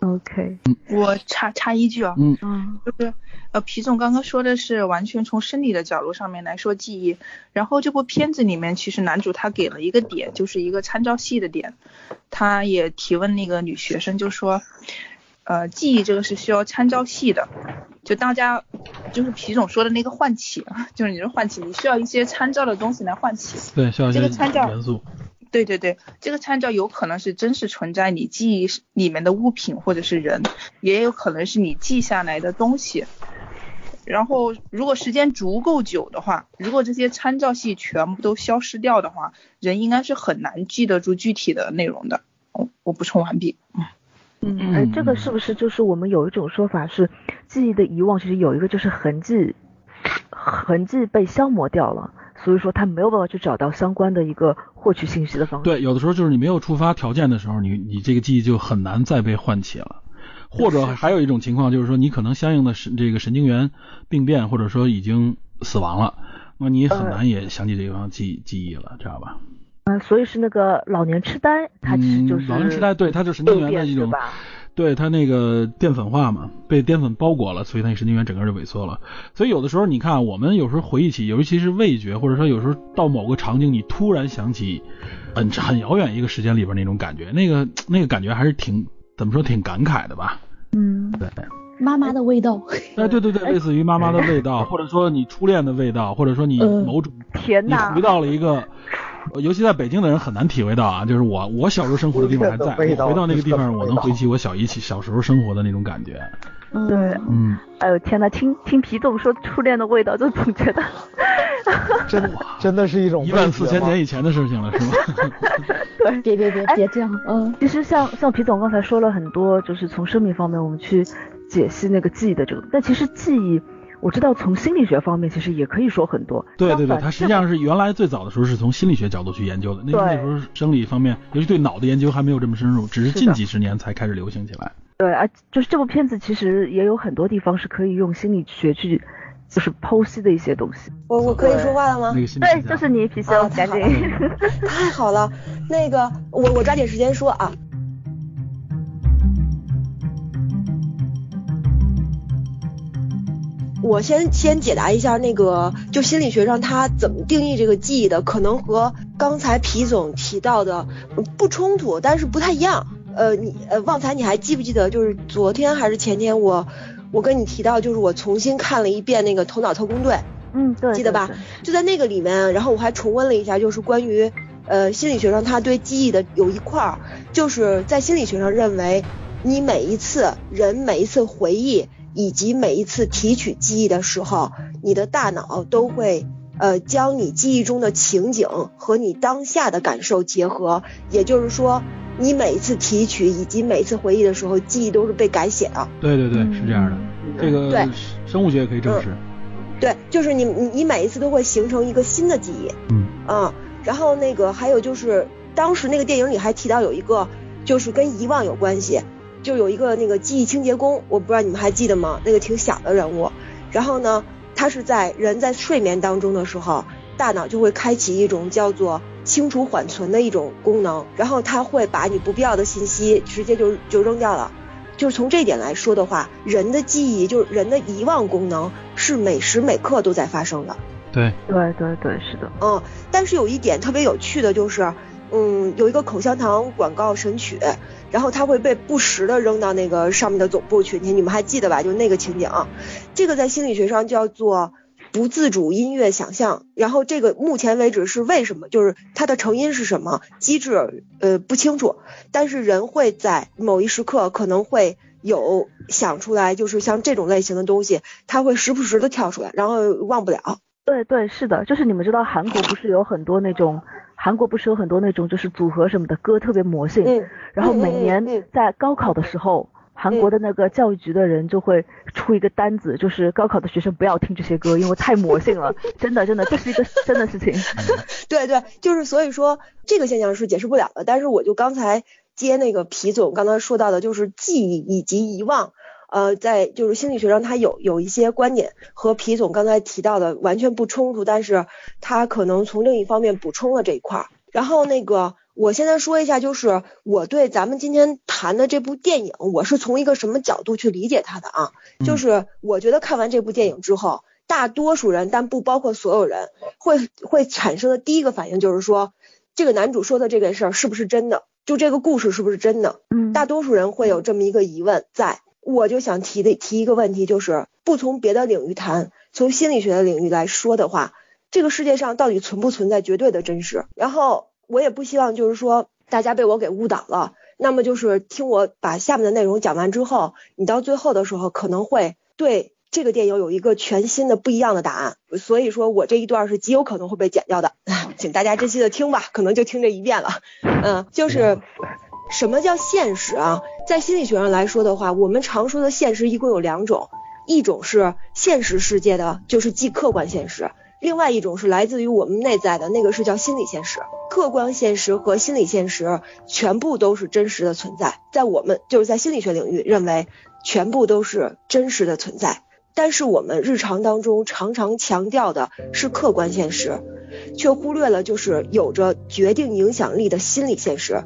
？OK，我插插一句啊，嗯。嗯，就是呃皮总刚刚说的是完全从生理的角度上面来说记忆，然后这部片子里面其实男主他给了一个点，就是一个参照系的点，他也提问那个女学生就说，呃记忆这个是需要参照系的，就大家就是皮总说的那个唤起，就是你说唤起，你需要一些参照的东西来唤起，对，需要一些元素。对对对，这个参照有可能是真实存在你记忆里面的物品或者是人，也有可能是你记下来的东西。然后如果时间足够久的话，如果这些参照系全部都消失掉的话，人应该是很难记得住具体的内容的。我我补充完毕。嗯，哎，这个是不是就是我们有一种说法是，记忆的遗忘其实有一个就是痕迹，痕迹被消磨掉了，所以说他没有办法去找到相关的一个获取信息的方式。对，有的时候就是你没有触发条件的时候，你你这个记忆就很难再被唤起了。或者还有一种情况就是说，你可能相应的神这个神经元病变，或者说已经死亡了，那你很难也想起这方记记忆了，知道吧？嗯，所以是那个老年痴呆，它其实就是老年痴呆，对，它就是神经元的一种，对它那个淀粉化嘛，被淀粉包裹了，所以它神经元整个就萎缩了。所以有的时候你看，我们有时候回忆起，尤其是味觉，或者说有时候到某个场景，你突然想起很很遥远一个时间里边那种感觉，那个那个感觉还是挺怎么说，挺感慨的吧？嗯，对。妈妈的味道，哎，对对对，[LAUGHS] 类似于妈妈的味道，或者说你初恋的味道，或者说你某种天你回到了一个。[LAUGHS] 尤其在北京的人很难体会到啊，就是我我小时候生活的地方还在，[LAUGHS] 我回到那个地方，我能回忆起我小一起小时候生活的那种感觉。对，嗯，哎呦天呐，听听皮总说初恋的味道，就总觉得，[LAUGHS] 真的真的是一种一万四千年以前的事情了，是吗？[LAUGHS] 对，别别别别这样，嗯，其实像像皮总刚才说了很多，就是从生命方面我们去解析那个记忆的这个，但其实记忆。我知道从心理学方面其实也可以说很多。对对对，它实际上是原来最早的时候是从心理学角度去研究的。那那时候生理方面，尤其对脑的研究还没有这么深入，只是近几十年才开始流行起来。对啊，就是这部片子其实也有很多地方是可以用心理学去就是剖析的一些东西。我我可以说话了吗？对，就是你皮修，赶紧。太好了，那个我我抓紧时间说啊。我先先解答一下那个，就心理学上他怎么定义这个记忆的，可能和刚才皮总提到的不冲突，但是不太一样。呃，你呃，旺财，你还记不记得，就是昨天还是前天，我我跟你提到，就是我重新看了一遍那个《头脑特工队》，嗯，对，记得吧？就在那个里面，然后我还重温了一下，就是关于呃心理学上他对记忆的有一块儿，就是在心理学上认为，你每一次人每一次回忆。以及每一次提取记忆的时候，你的大脑都会呃将你记忆中的情景和你当下的感受结合，也就是说，你每一次提取以及每一次回忆的时候，记忆都是被改写的。对对对，是这样的。这个对生物学也可以证实。对，就是你你你每一次都会形成一个新的记忆。嗯。啊，然后那个还有就是当时那个电影里还提到有一个就是跟遗忘有关系。就有一个那个记忆清洁工，我不知道你们还记得吗？那个挺小的人物，然后呢，他是在人在睡眠当中的时候，大脑就会开启一种叫做清除缓存的一种功能，然后他会把你不必要的信息直接就就扔掉了。就是从这点来说的话，人的记忆就是人的遗忘功能是每时每刻都在发生的。对对对对，是的。嗯，但是有一点特别有趣的就是，嗯，有一个口香糖广告神曲。然后他会被不时的扔到那个上面的总部去，你你们还记得吧？就那个情景，这个在心理学上叫做不自主音乐想象。然后这个目前为止是为什么？就是它的成因是什么？机制呃不清楚。但是人会在某一时刻可能会有想出来，就是像这种类型的东西，它会时不时的跳出来，然后忘不了。对对是的，就是你们知道韩国不是有很多那种。韩国不是有很多那种就是组合什么的歌特别魔性，然后每年在高考的时候，韩国的那个教育局的人就会出一个单子，就是高考的学生不要听这些歌，因为太魔性了。[LAUGHS] 真的真的，这是一个 [LAUGHS] 真的事情。[LAUGHS] 对对，就是所以说这个现象是解释不了的。但是我就刚才接那个皮总刚才说到的，就是记忆以及遗忘。呃，在就是心理学上，他有有一些观点和皮总刚才提到的完全不冲突，但是他可能从另一方面补充了这一块儿。然后那个，我现在说一下，就是我对咱们今天谈的这部电影，我是从一个什么角度去理解它的啊？就是我觉得看完这部电影之后，大多数人，但不包括所有人，会会产生的第一个反应就是说，这个男主说的这件事儿是不是真的？就这个故事是不是真的？嗯，大多数人会有这么一个疑问在。我就想提的提一个问题，就是不从别的领域谈，从心理学的领域来说的话，这个世界上到底存不存在绝对的真实？然后我也不希望就是说大家被我给误导了。那么就是听我把下面的内容讲完之后，你到最后的时候可能会对这个电影有一个全新的不一样的答案，所以说我这一段是极有可能会被剪掉的，[LAUGHS] 请大家珍惜的听吧，可能就听这一遍了。嗯，就是什么叫现实啊？在心理学上来说的话，我们常说的现实一共有两种，一种是现实世界的，就是即客观现实；另外一种是来自于我们内在的那个是叫心理现实。客观现实和心理现实全部都是真实的存在，在我们就是在心理学领域认为全部都是真实的存在。但是我们日常当中常常强调的是客观现实，却忽略了就是有着决定影响力的心理现实。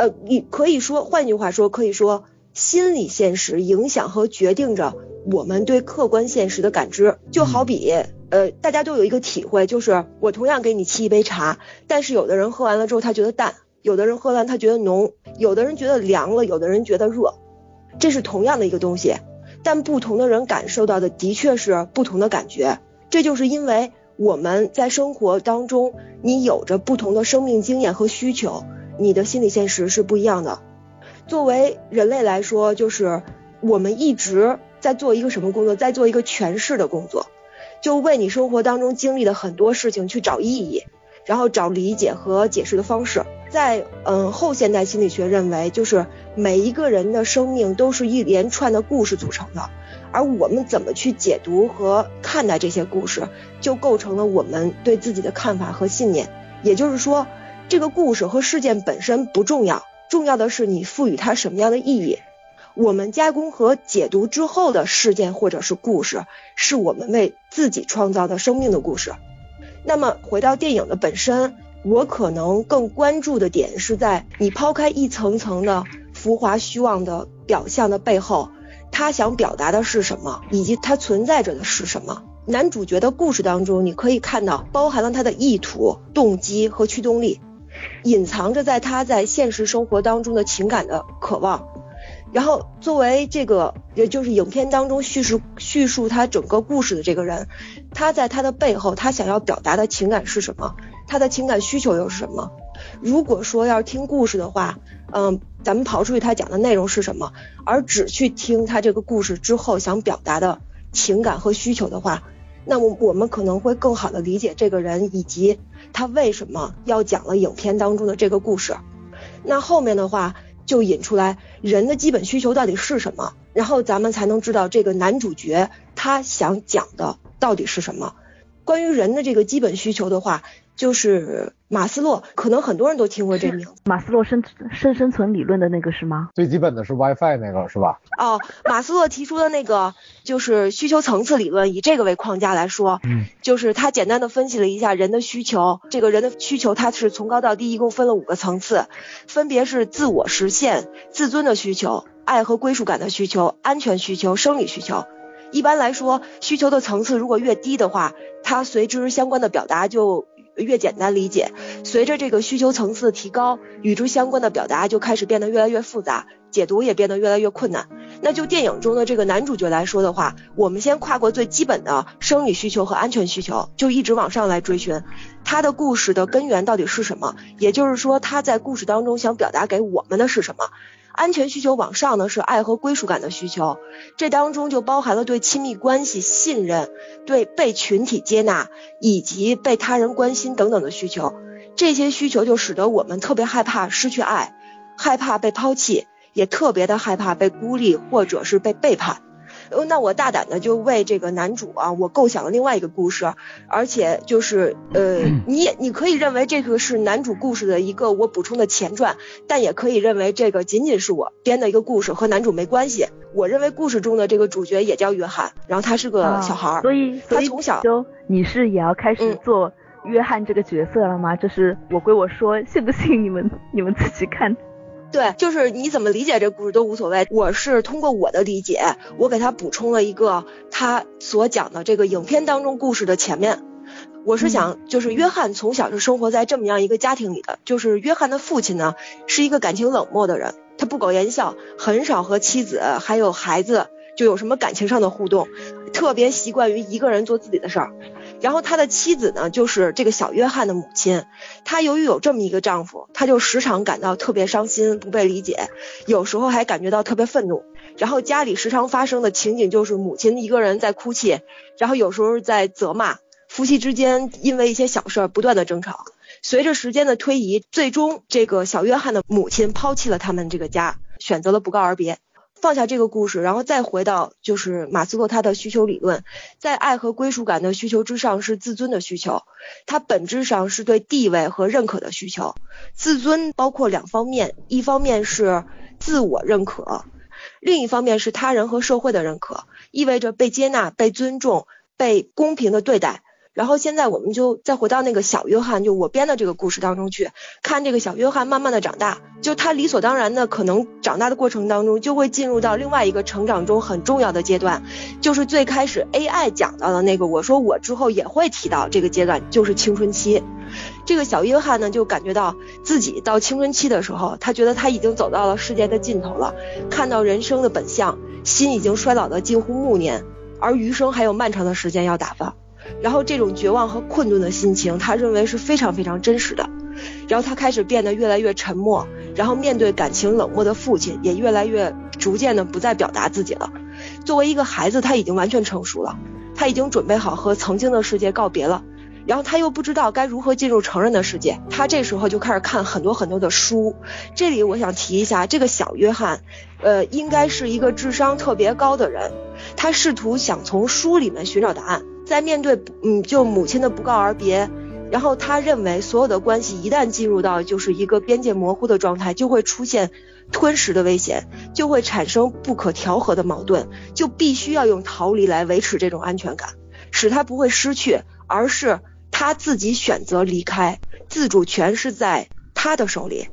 呃，你可以说，换句话说，可以说心理现实影响和决定着我们对客观现实的感知。就好比，呃，大家都有一个体会，就是我同样给你沏一杯茶，但是有的人喝完了之后他觉得淡，有的人喝完他觉得浓，有的人觉得凉了，有的人觉得热，这是同样的一个东西。但不同的人感受到的的确是不同的感觉，这就是因为我们在生活当中，你有着不同的生命经验和需求，你的心理现实是不一样的。作为人类来说，就是我们一直在做一个什么工作，在做一个诠释的工作，就为你生活当中经历的很多事情去找意义，然后找理解和解释的方式。在嗯后现代心理学认为，就是每一个人的生命都是一连串的故事组成的，而我们怎么去解读和看待这些故事，就构成了我们对自己的看法和信念。也就是说，这个故事和事件本身不重要，重要的是你赋予它什么样的意义。我们加工和解读之后的事件或者是故事，是我们为自己创造的生命的故事。那么回到电影的本身。我可能更关注的点是在你抛开一层层的浮华虚妄的表象的背后，他想表达的是什么，以及他存在着的是什么。男主角的故事当中，你可以看到包含了他的意图、动机和驱动力，隐藏着在他在现实生活当中的情感的渴望。然后作为这个，也就是影片当中叙述叙述他整个故事的这个人，他在他的背后，他想要表达的情感是什么？他的情感需求又是什么？如果说要听故事的话，嗯，咱们刨出去他讲的内容是什么，而只去听他这个故事之后想表达的情感和需求的话，那么我们可能会更好的理解这个人以及他为什么要讲了影片当中的这个故事。那后面的话就引出来人的基本需求到底是什么，然后咱们才能知道这个男主角他想讲的到底是什么。关于人的这个基本需求的话。就是马斯洛，可能很多人都听过这名字。马斯洛生生生存理论的那个是吗？最基本的是 WiFi 那个是吧？哦，马斯洛提出的那个就是需求层次理论，以这个为框架来说，嗯，就是他简单的分析了一下人的需求，这个人的需求他是从高到低一共分了五个层次，分别是自我实现、自尊的需求、爱和归属感的需求、安全需求、生理需求。一般来说，需求的层次如果越低的话，它随之相关的表达就。越简单理解，随着这个需求层次的提高，与之相关的表达就开始变得越来越复杂，解读也变得越来越困难。那就电影中的这个男主角来说的话，我们先跨过最基本的生理需求和安全需求，就一直往上来追寻他的故事的根源到底是什么？也就是说，他在故事当中想表达给我们的是什么？安全需求往上呢是爱和归属感的需求，这当中就包含了对亲密关系、信任、对被群体接纳以及被他人关心等等的需求。这些需求就使得我们特别害怕失去爱，害怕被抛弃，也特别的害怕被孤立或者是被背叛。那我大胆的就为这个男主啊，我构想了另外一个故事，而且就是呃，你也你可以认为这个是男主故事的一个我补充的前传，但也可以认为这个仅仅是我编的一个故事，和男主没关系。我认为故事中的这个主角也叫约翰，然后他是个小孩儿，所以他从小就你是也要开始做约翰这个角色了吗？就是我归我说，信不信你们你们自己看。对，就是你怎么理解这故事都无所谓。我是通过我的理解，我给他补充了一个他所讲的这个影片当中故事的前面。我是想，就是约翰从小是生活在这么样一个家庭里的，就是约翰的父亲呢是一个感情冷漠的人，他不苟言笑，很少和妻子还有孩子就有什么感情上的互动，特别习惯于一个人做自己的事儿。然后他的妻子呢，就是这个小约翰的母亲。他由于有这么一个丈夫，他就时常感到特别伤心，不被理解，有时候还感觉到特别愤怒。然后家里时常发生的情景就是母亲一个人在哭泣，然后有时候在责骂，夫妻之间因为一些小事不断的争吵。随着时间的推移，最终这个小约翰的母亲抛弃了他们这个家，选择了不告而别。放下这个故事，然后再回到就是马斯洛他的需求理论，在爱和归属感的需求之上是自尊的需求，它本质上是对地位和认可的需求。自尊包括两方面，一方面是自我认可，另一方面是他人和社会的认可，意味着被接纳、被尊重、被公平的对待。然后现在我们就再回到那个小约翰，就我编的这个故事当中去看这个小约翰慢慢的长大，就他理所当然的可能长大的过程当中就会进入到另外一个成长中很重要的阶段，就是最开始 AI 讲到的那个，我说我之后也会提到这个阶段，就是青春期。这个小约翰呢就感觉到自己到青春期的时候，他觉得他已经走到了世界的尽头了，看到人生的本相，心已经衰老的近乎暮年，而余生还有漫长的时间要打发。然后这种绝望和困顿的心情，他认为是非常非常真实的。然后他开始变得越来越沉默，然后面对感情冷漠的父亲，也越来越逐渐的不再表达自己了。作为一个孩子，他已经完全成熟了，他已经准备好和曾经的世界告别了。然后他又不知道该如何进入成人的世界，他这时候就开始看很多很多的书。这里我想提一下，这个小约翰，呃，应该是一个智商特别高的人，他试图想从书里面寻找答案。在面对嗯，就母亲的不告而别，然后他认为所有的关系一旦进入到就是一个边界模糊的状态，就会出现吞食的危险，就会产生不可调和的矛盾，就必须要用逃离来维持这种安全感，使他不会失去，而是他自己选择离开，自主权是在他的手里，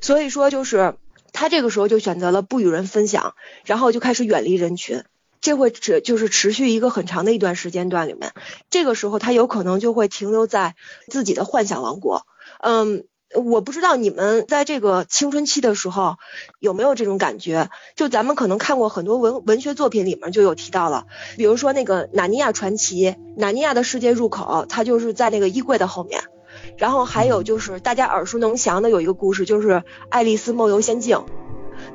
所以说就是他这个时候就选择了不与人分享，然后就开始远离人群。这会持就是持续一个很长的一段时间段里面，这个时候他有可能就会停留在自己的幻想王国。嗯，我不知道你们在这个青春期的时候有没有这种感觉？就咱们可能看过很多文文学作品里面就有提到了，比如说那个《纳尼亚传奇》，纳尼亚的世界入口，它就是在那个衣柜的后面。然后还有就是大家耳熟能详的有一个故事，就是《爱丽丝梦游仙境》，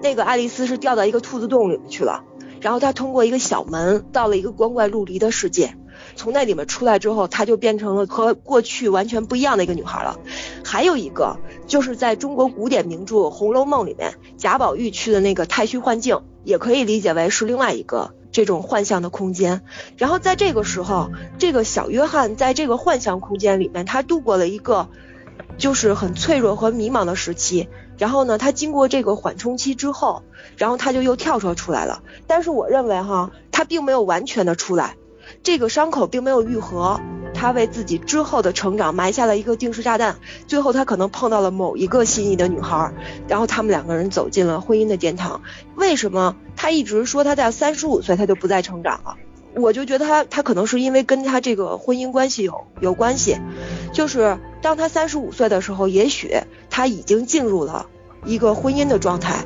那个爱丽丝是掉到一个兔子洞里面去了。然后他通过一个小门到了一个光怪陆离的世界，从那里面出来之后，他就变成了和过去完全不一样的一个女孩了。还有一个就是在中国古典名著《红楼梦》里面，贾宝玉去的那个太虚幻境，也可以理解为是另外一个这种幻象的空间。然后在这个时候，这个小约翰在这个幻象空间里面，他度过了一个就是很脆弱和迷茫的时期。然后呢，他经过这个缓冲期之后，然后他就又跳脱出来了。但是我认为哈，他并没有完全的出来，这个伤口并没有愈合，他为自己之后的成长埋下了一个定时炸弹。最后他可能碰到了某一个心仪的女孩，然后他们两个人走进了婚姻的殿堂。为什么他一直说他在三十五岁他就不再成长了？我就觉得他他可能是因为跟他这个婚姻关系有有关系，就是当他三十五岁的时候，也许他已经进入了一个婚姻的状态，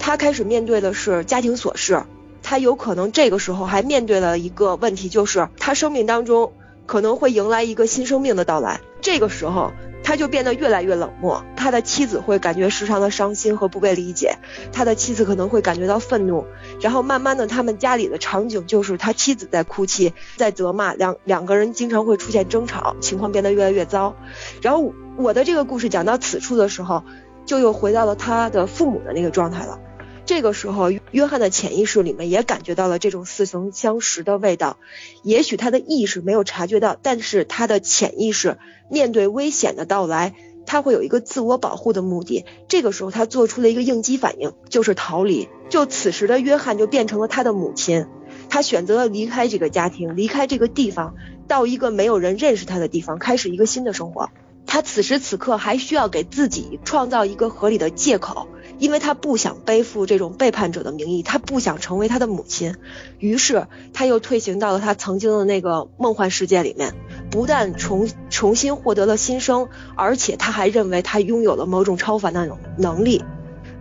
他开始面对的是家庭琐事，他有可能这个时候还面对了一个问题，就是他生命当中可能会迎来一个新生命的到来，这个时候。他就变得越来越冷漠，他的妻子会感觉时常的伤心和不被理解，他的妻子可能会感觉到愤怒，然后慢慢的他们家里的场景就是他妻子在哭泣，在责骂，两两个人经常会出现争吵，情况变得越来越糟。然后我的这个故事讲到此处的时候，就又回到了他的父母的那个状态了。这个时候，约翰的潜意识里面也感觉到了这种似曾相识的味道。也许他的意识没有察觉到，但是他的潜意识面对危险的到来，他会有一个自我保护的目的。这个时候，他做出了一个应激反应，就是逃离。就此时的约翰就变成了他的母亲，他选择了离开这个家庭，离开这个地方，到一个没有人认识他的地方，开始一个新的生活。他此时此刻还需要给自己创造一个合理的借口。因为他不想背负这种背叛者的名义，他不想成为他的母亲，于是他又退行到了他曾经的那个梦幻世界里面，不但重重新获得了新生，而且他还认为他拥有了某种超凡的能力。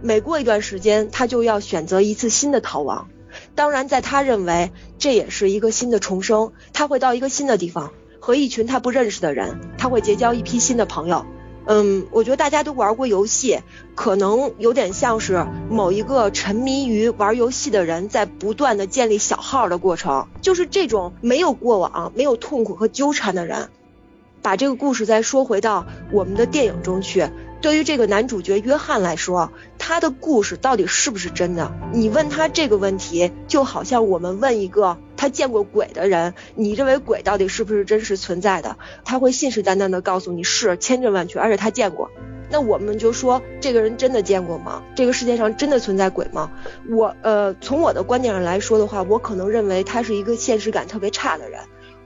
每过一段时间，他就要选择一次新的逃亡。当然，在他认为这也是一个新的重生，他会到一个新的地方。和一群他不认识的人，他会结交一批新的朋友。嗯，我觉得大家都玩过游戏，可能有点像是某一个沉迷于玩游戏的人在不断的建立小号的过程，就是这种没有过往、没有痛苦和纠缠的人。把这个故事再说回到我们的电影中去。对于这个男主角约翰来说，他的故事到底是不是真的？你问他这个问题，就好像我们问一个他见过鬼的人，你认为鬼到底是不是真实存在的？他会信誓旦旦的告诉你是千真万确，而且他见过。那我们就说这个人真的见过吗？这个世界上真的存在鬼吗？我呃，从我的观点上来说的话，我可能认为他是一个现实感特别差的人。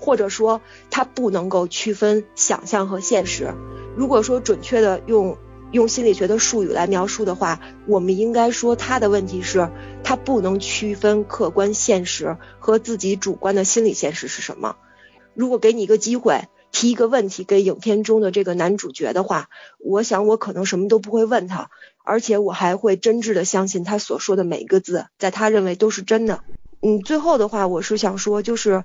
或者说他不能够区分想象和现实。如果说准确的用用心理学的术语来描述的话，我们应该说他的问题是，他不能区分客观现实和自己主观的心理现实是什么。如果给你一个机会提一个问题给影片中的这个男主角的话，我想我可能什么都不会问他，而且我还会真挚的相信他所说的每一个字，在他认为都是真的。嗯，最后的话，我是想说，就是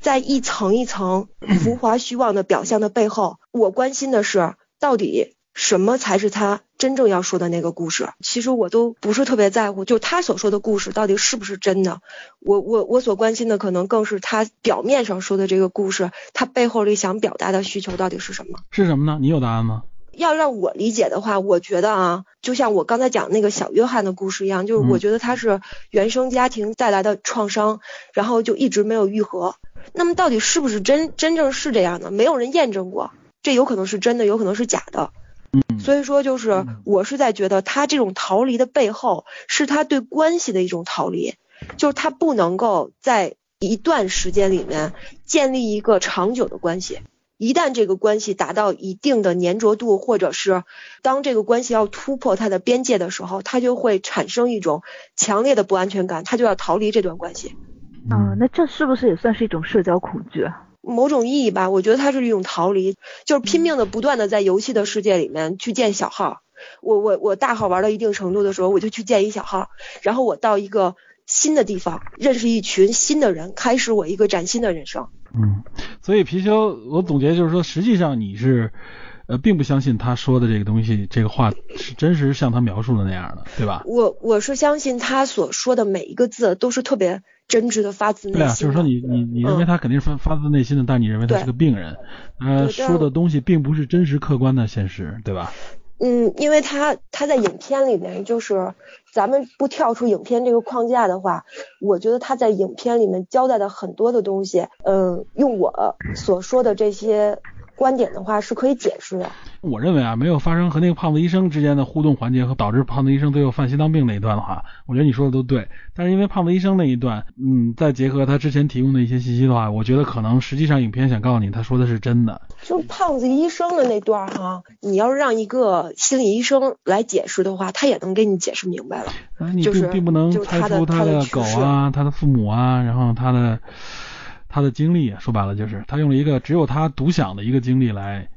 在一层一层浮 [CLEARS THROAT] 华虚妄的表象的背后，我关心的是到底什么才是他真正要说的那个故事。其实我都不是特别在乎，就他所说的故事到底是不是真的。我我我所关心的可能更是他表面上说的这个故事，他背后里想表达的需求到底是什么？是什么呢？你有答案吗？要让我理解的话，我觉得啊，就像我刚才讲那个小约翰的故事一样，就是我觉得他是原生家庭带来的创伤，然后就一直没有愈合。那么到底是不是真真正是这样的？没有人验证过，这有可能是真的，有可能是假的。嗯，所以说就是我是在觉得他这种逃离的背后，是他对关系的一种逃离，就是他不能够在一段时间里面建立一个长久的关系。一旦这个关系达到一定的粘着度，或者是当这个关系要突破它的边界的时候，他就会产生一种强烈的不安全感，他就要逃离这段关系。啊，那这是不是也算是一种社交恐惧？某种意义吧，我觉得它是一种逃离，就是拼命的不断的在游戏的世界里面去建小号。我我我大号玩到一定程度的时候，我就去建一小号，然后我到一个新的地方，认识一群新的人，开始我一个崭新的人生。嗯，所以貔貅，我总结就是说，实际上你是，呃，并不相信他说的这个东西，这个话是真实像他描述的那样的，对吧？我我是相信他所说的每一个字都是特别真挚的，发自内心。对啊，就是说你你你认为他肯定是发发自内心的，但你认为他是个病人，他说的东西并不是真实客观的现实，对吧？嗯，因为他他在影片里面就是。咱们不跳出影片这个框架的话，我觉得他在影片里面交代的很多的东西，嗯，用我所说的这些观点的话是可以解释的。我认为啊，没有发生和那个胖子医生之间的互动环节和导致胖子医生最后犯心脏病那一段的话，我觉得你说的都对。但是因为胖子医生那一段，嗯，再结合他之前提供的一些信息的话，我觉得可能实际上影片想告诉你他说的是真的。就胖子医生的那段哈，你要是让一个心理医生来解释的话，他也能给你解释明白了。就是并不能猜出他的狗啊，他的父母啊，然后他的他的经历，说白了就是他用了一个只有他独享的一个经历来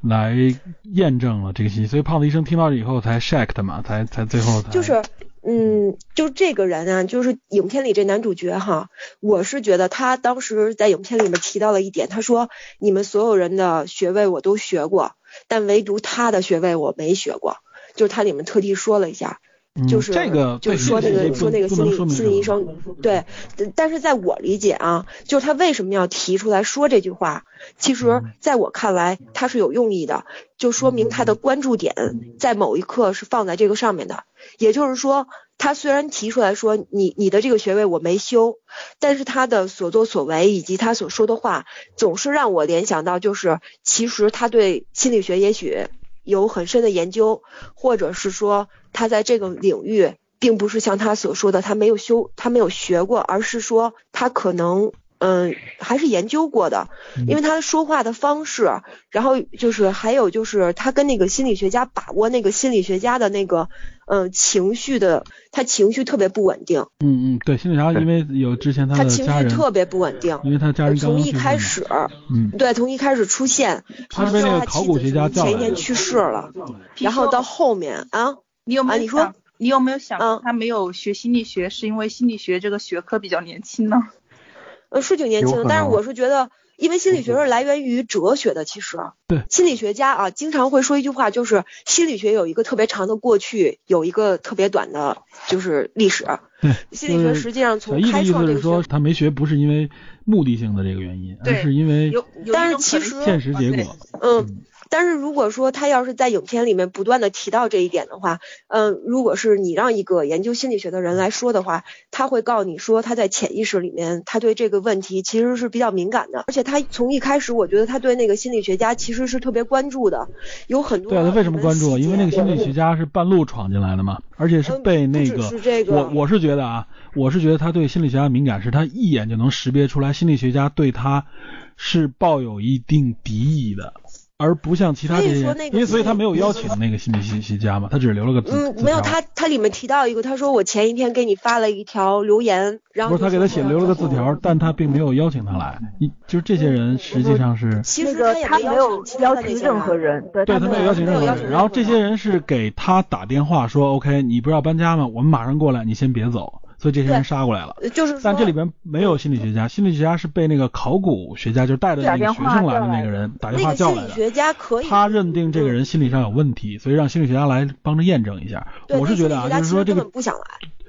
来验证了这个信息，所以胖子医生听到以后才 shocked 嘛，才才最后就是。嗯，就这个人啊，就是影片里这男主角哈，我是觉得他当时在影片里面提到了一点，他说你们所有人的学位我都学过，但唯独他的学位我没学过，就是他里面特地说了一下，就是这个就说那个说那个心理心理医生对，但是在我理解啊，就是他为什么要提出来说这句话，其实在我看来他是有用意的，就说明他的关注点在某一刻是放在这个上面的。也就是说，他虽然提出来说你你的这个学位我没修，但是他的所作所为以及他所说的话，总是让我联想到，就是其实他对心理学也许有很深的研究，或者是说他在这个领域并不是像他所说的他没有修他没有学过，而是说他可能。嗯，还是研究过的，因为他说话的方式，然后就是还有就是他跟那个心理学家把握那个心理学家的那个嗯情绪的，他情绪特别不稳定。嗯嗯，对，心理学家因为有之前他的家人特别不稳定，因为他家人从一开始，嗯，对，从一开始出现，他是被那个考古学家前一年去世了，然后到后面啊，你有没有你说你有没有想他没有学心理学是因为心理学这个学科比较年轻呢？呃，是挺年轻的，但是我是觉得因为心理学是来源于哲学的，其实对。心理学家啊，经常会说一句话，就是心理学有一个特别长的过去，有一个特别短的，就是历史。对，心理学实际上从开创这个说他没学不是因为目的性的这个原因，而是因为但是其实现实结果，嗯。但是如果说他要是在影片里面不断的提到这一点的话，嗯，如果是你让一个研究心理学的人来说的话，他会告诉你说他在潜意识里面他对这个问题其实是比较敏感的，而且他从一开始我觉得他对那个心理学家其实是特别关注的，有很多对他为什么关注？因为那个心理学家是半路闯进来的嘛，而且是被那个我我是觉得啊，我是觉得他对心理学家敏感是他一眼就能识别出来心理学家对他是抱有一定敌意的。而不像其他这些，因为所以他没有邀请那个心理学家嘛，他只是留了个字。嗯，没有他，他里面提到一个，他说我前一天给你发了一条留言，然后不是他给他写留了个字条，但他并没有邀请他来。你就是这些人实际上是，其实他没有邀请任何人，对，他没有邀请任何人。然后这些人是给他打电话说，OK，你不是要搬家吗？我们马上过来，你先别走。所以这些人杀过来了，就是，但这里边没有心理学家，心理学家是被那个考古学家，就是带着那个学生来的那个人打电话叫来的。心理学家可以，他认定这个人心理上有问题，所以让心理学家来帮着验证一下。我是觉得啊，就是说这个不想来。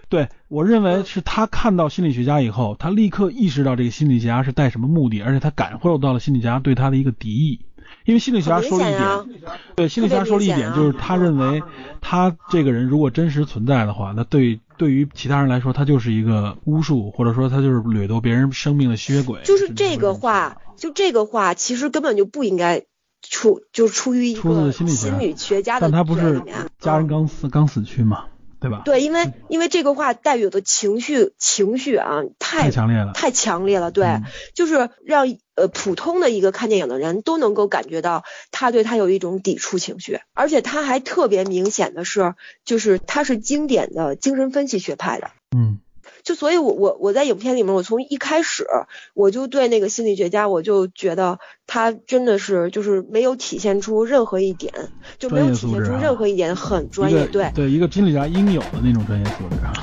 对我认为是他看到心理学家以后，他立刻意识到这个心理学家是带什么目的，而且他感受到了心理学家对他的一个敌意。因为心理学家说了一点，对心理学家说了一点，就是他认为他这个人如果真实存在的话，那对。对于其他人来说，他就是一个巫术，或者说他就是掠夺别人生命的吸血鬼。就是这个话，就这个话，其实根本就不应该出，就出于一个心理学家的。但他不是家人刚死刚死去吗？对吧？对，因为因为这个话带有的情绪情绪啊，太强烈了，太强烈了。对，就是让呃普通的一个看电影的人都能够感觉到他对他有一种抵触情绪，而且他还特别明显的是，就是他是经典的精神分析学派的。嗯。就所以，我我我在影片里面，我从一开始我就对那个心理学家，我就觉得他真的是就是没有体现出任何一点，就没有体现出任何一点很专业，对对，一个心理学家应有的那种专业素质啊。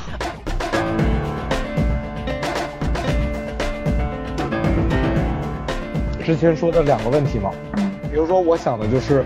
之前说的两个问题嘛，比如说我想的就是，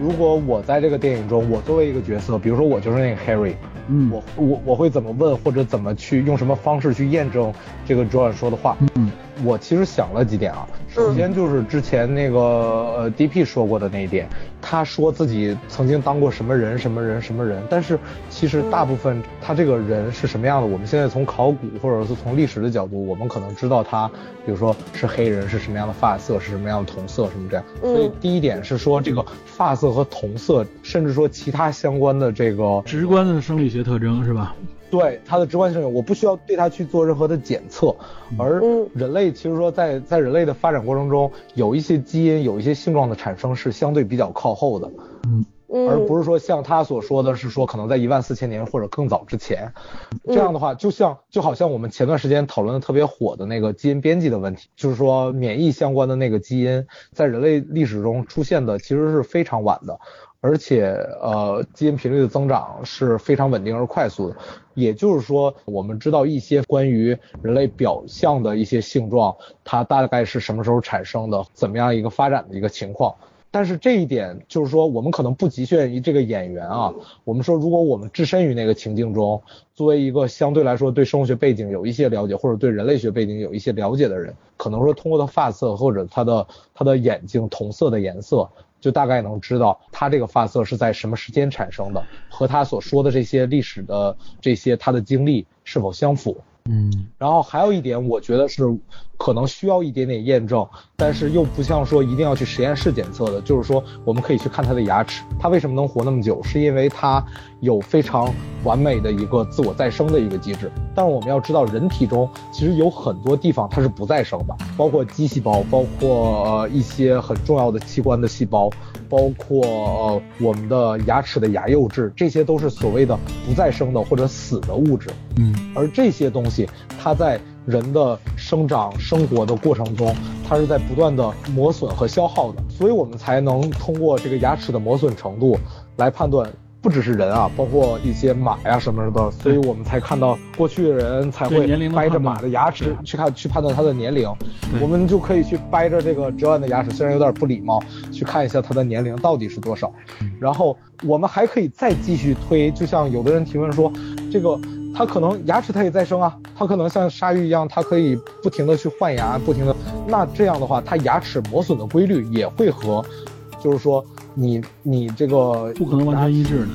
如果我在这个电影中，我作为一个角色，比如说我就是那个 Harry。嗯，我我我会怎么问，或者怎么去用什么方式去验证这个 Joan 说的话？嗯，我其实想了几点啊。首先就是之前那个呃 DP 说过的那一点，他说自己曾经当过什么人什么人什么人，但是其实大部分他这个人是什么样的，我们现在从考古或者是从历史的角度，我们可能知道他，比如说是黑人，是什么样的发色，是什么样的瞳色，什么这样。所以第一点是说这个发色和瞳色，甚至说其他相关的这个直观的生理学特征是吧？对它的直观性，我不需要对它去做任何的检测，而人类其实说在在人类的发展过程中，有一些基因有一些性状的产生是相对比较靠后的，嗯，而不是说像他所说的是说可能在一万四千年或者更早之前，这样的话就像就好像我们前段时间讨论的特别火的那个基因编辑的问题，就是说免疫相关的那个基因在人类历史中出现的其实是非常晚的。而且，呃，基因频率的增长是非常稳定而快速的。也就是说，我们知道一些关于人类表象的一些性状，它大概是什么时候产生的，怎么样一个发展的一个情况。但是这一点就是说，我们可能不局限于这个演员啊。我们说，如果我们置身于那个情境中，作为一个相对来说对生物学背景有一些了解，或者对人类学背景有一些了解的人，可能说通过他发色或者他的他的眼睛瞳色的颜色。就大概能知道他这个发色是在什么时间产生的，和他所说的这些历史的这些他的经历是否相符。嗯，然后还有一点，我觉得是可能需要一点点验证，但是又不像说一定要去实验室检测的，就是说我们可以去看它的牙齿，它为什么能活那么久，是因为它有非常完美的一个自我再生的一个机制。但是我们要知道，人体中其实有很多地方它是不再生的，包括肌细胞，包括呃一些很重要的器官的细胞。包括呃我们的牙齿的牙釉质，这些都是所谓的不再生的或者死的物质。嗯，而这些东西，它在人的生长生活的过程中，它是在不断的磨损和消耗的，所以我们才能通过这个牙齿的磨损程度来判断不只是人啊，包括一些马呀什么的，所以我们才看到过去的人才会掰着马的牙齿去看去判断它的年龄，我们就可以去掰着这个哲安的牙齿，虽然有点不礼貌，去看一下它的年龄到底是多少。然后我们还可以再继续推，就像有的人提问说，这个它可能牙齿它也再生啊，它可能像鲨鱼一样，它可以不停的去换牙，不停的。那这样的话，它牙齿磨损的规律也会和，就是说。你你这个不可能完全一致的，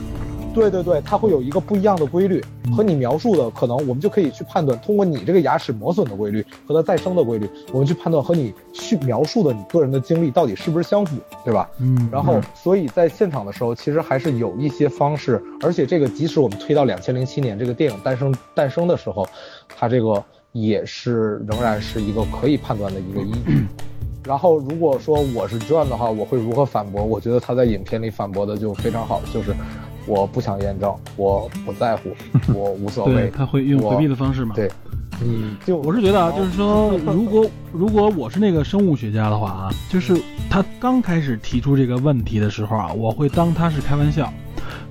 对对对，它会有一个不一样的规律，和你描述的可能，我们就可以去判断，通过你这个牙齿磨损的规律和它再生的规律，我们去判断和你去描述的你个人的经历到底是不是相符，对吧？嗯。然后，所以在现场的时候，其实还是有一些方式，而且这个即使我们推到两千零七年这个电影诞生诞生的时候，它这个也是仍然是一个可以判断的一个依据。然后，如果说我是 John 的话，我会如何反驳？我觉得他在影片里反驳的就非常好，就是我不想验证，我不在乎，[LAUGHS] 我无所谓。他会用回避的方式吗？对，嗯，就我是觉得啊，就是说，[LAUGHS] 如果如果我是那个生物学家的话啊，就是他刚开始提出这个问题的时候啊，我会当他是开玩笑，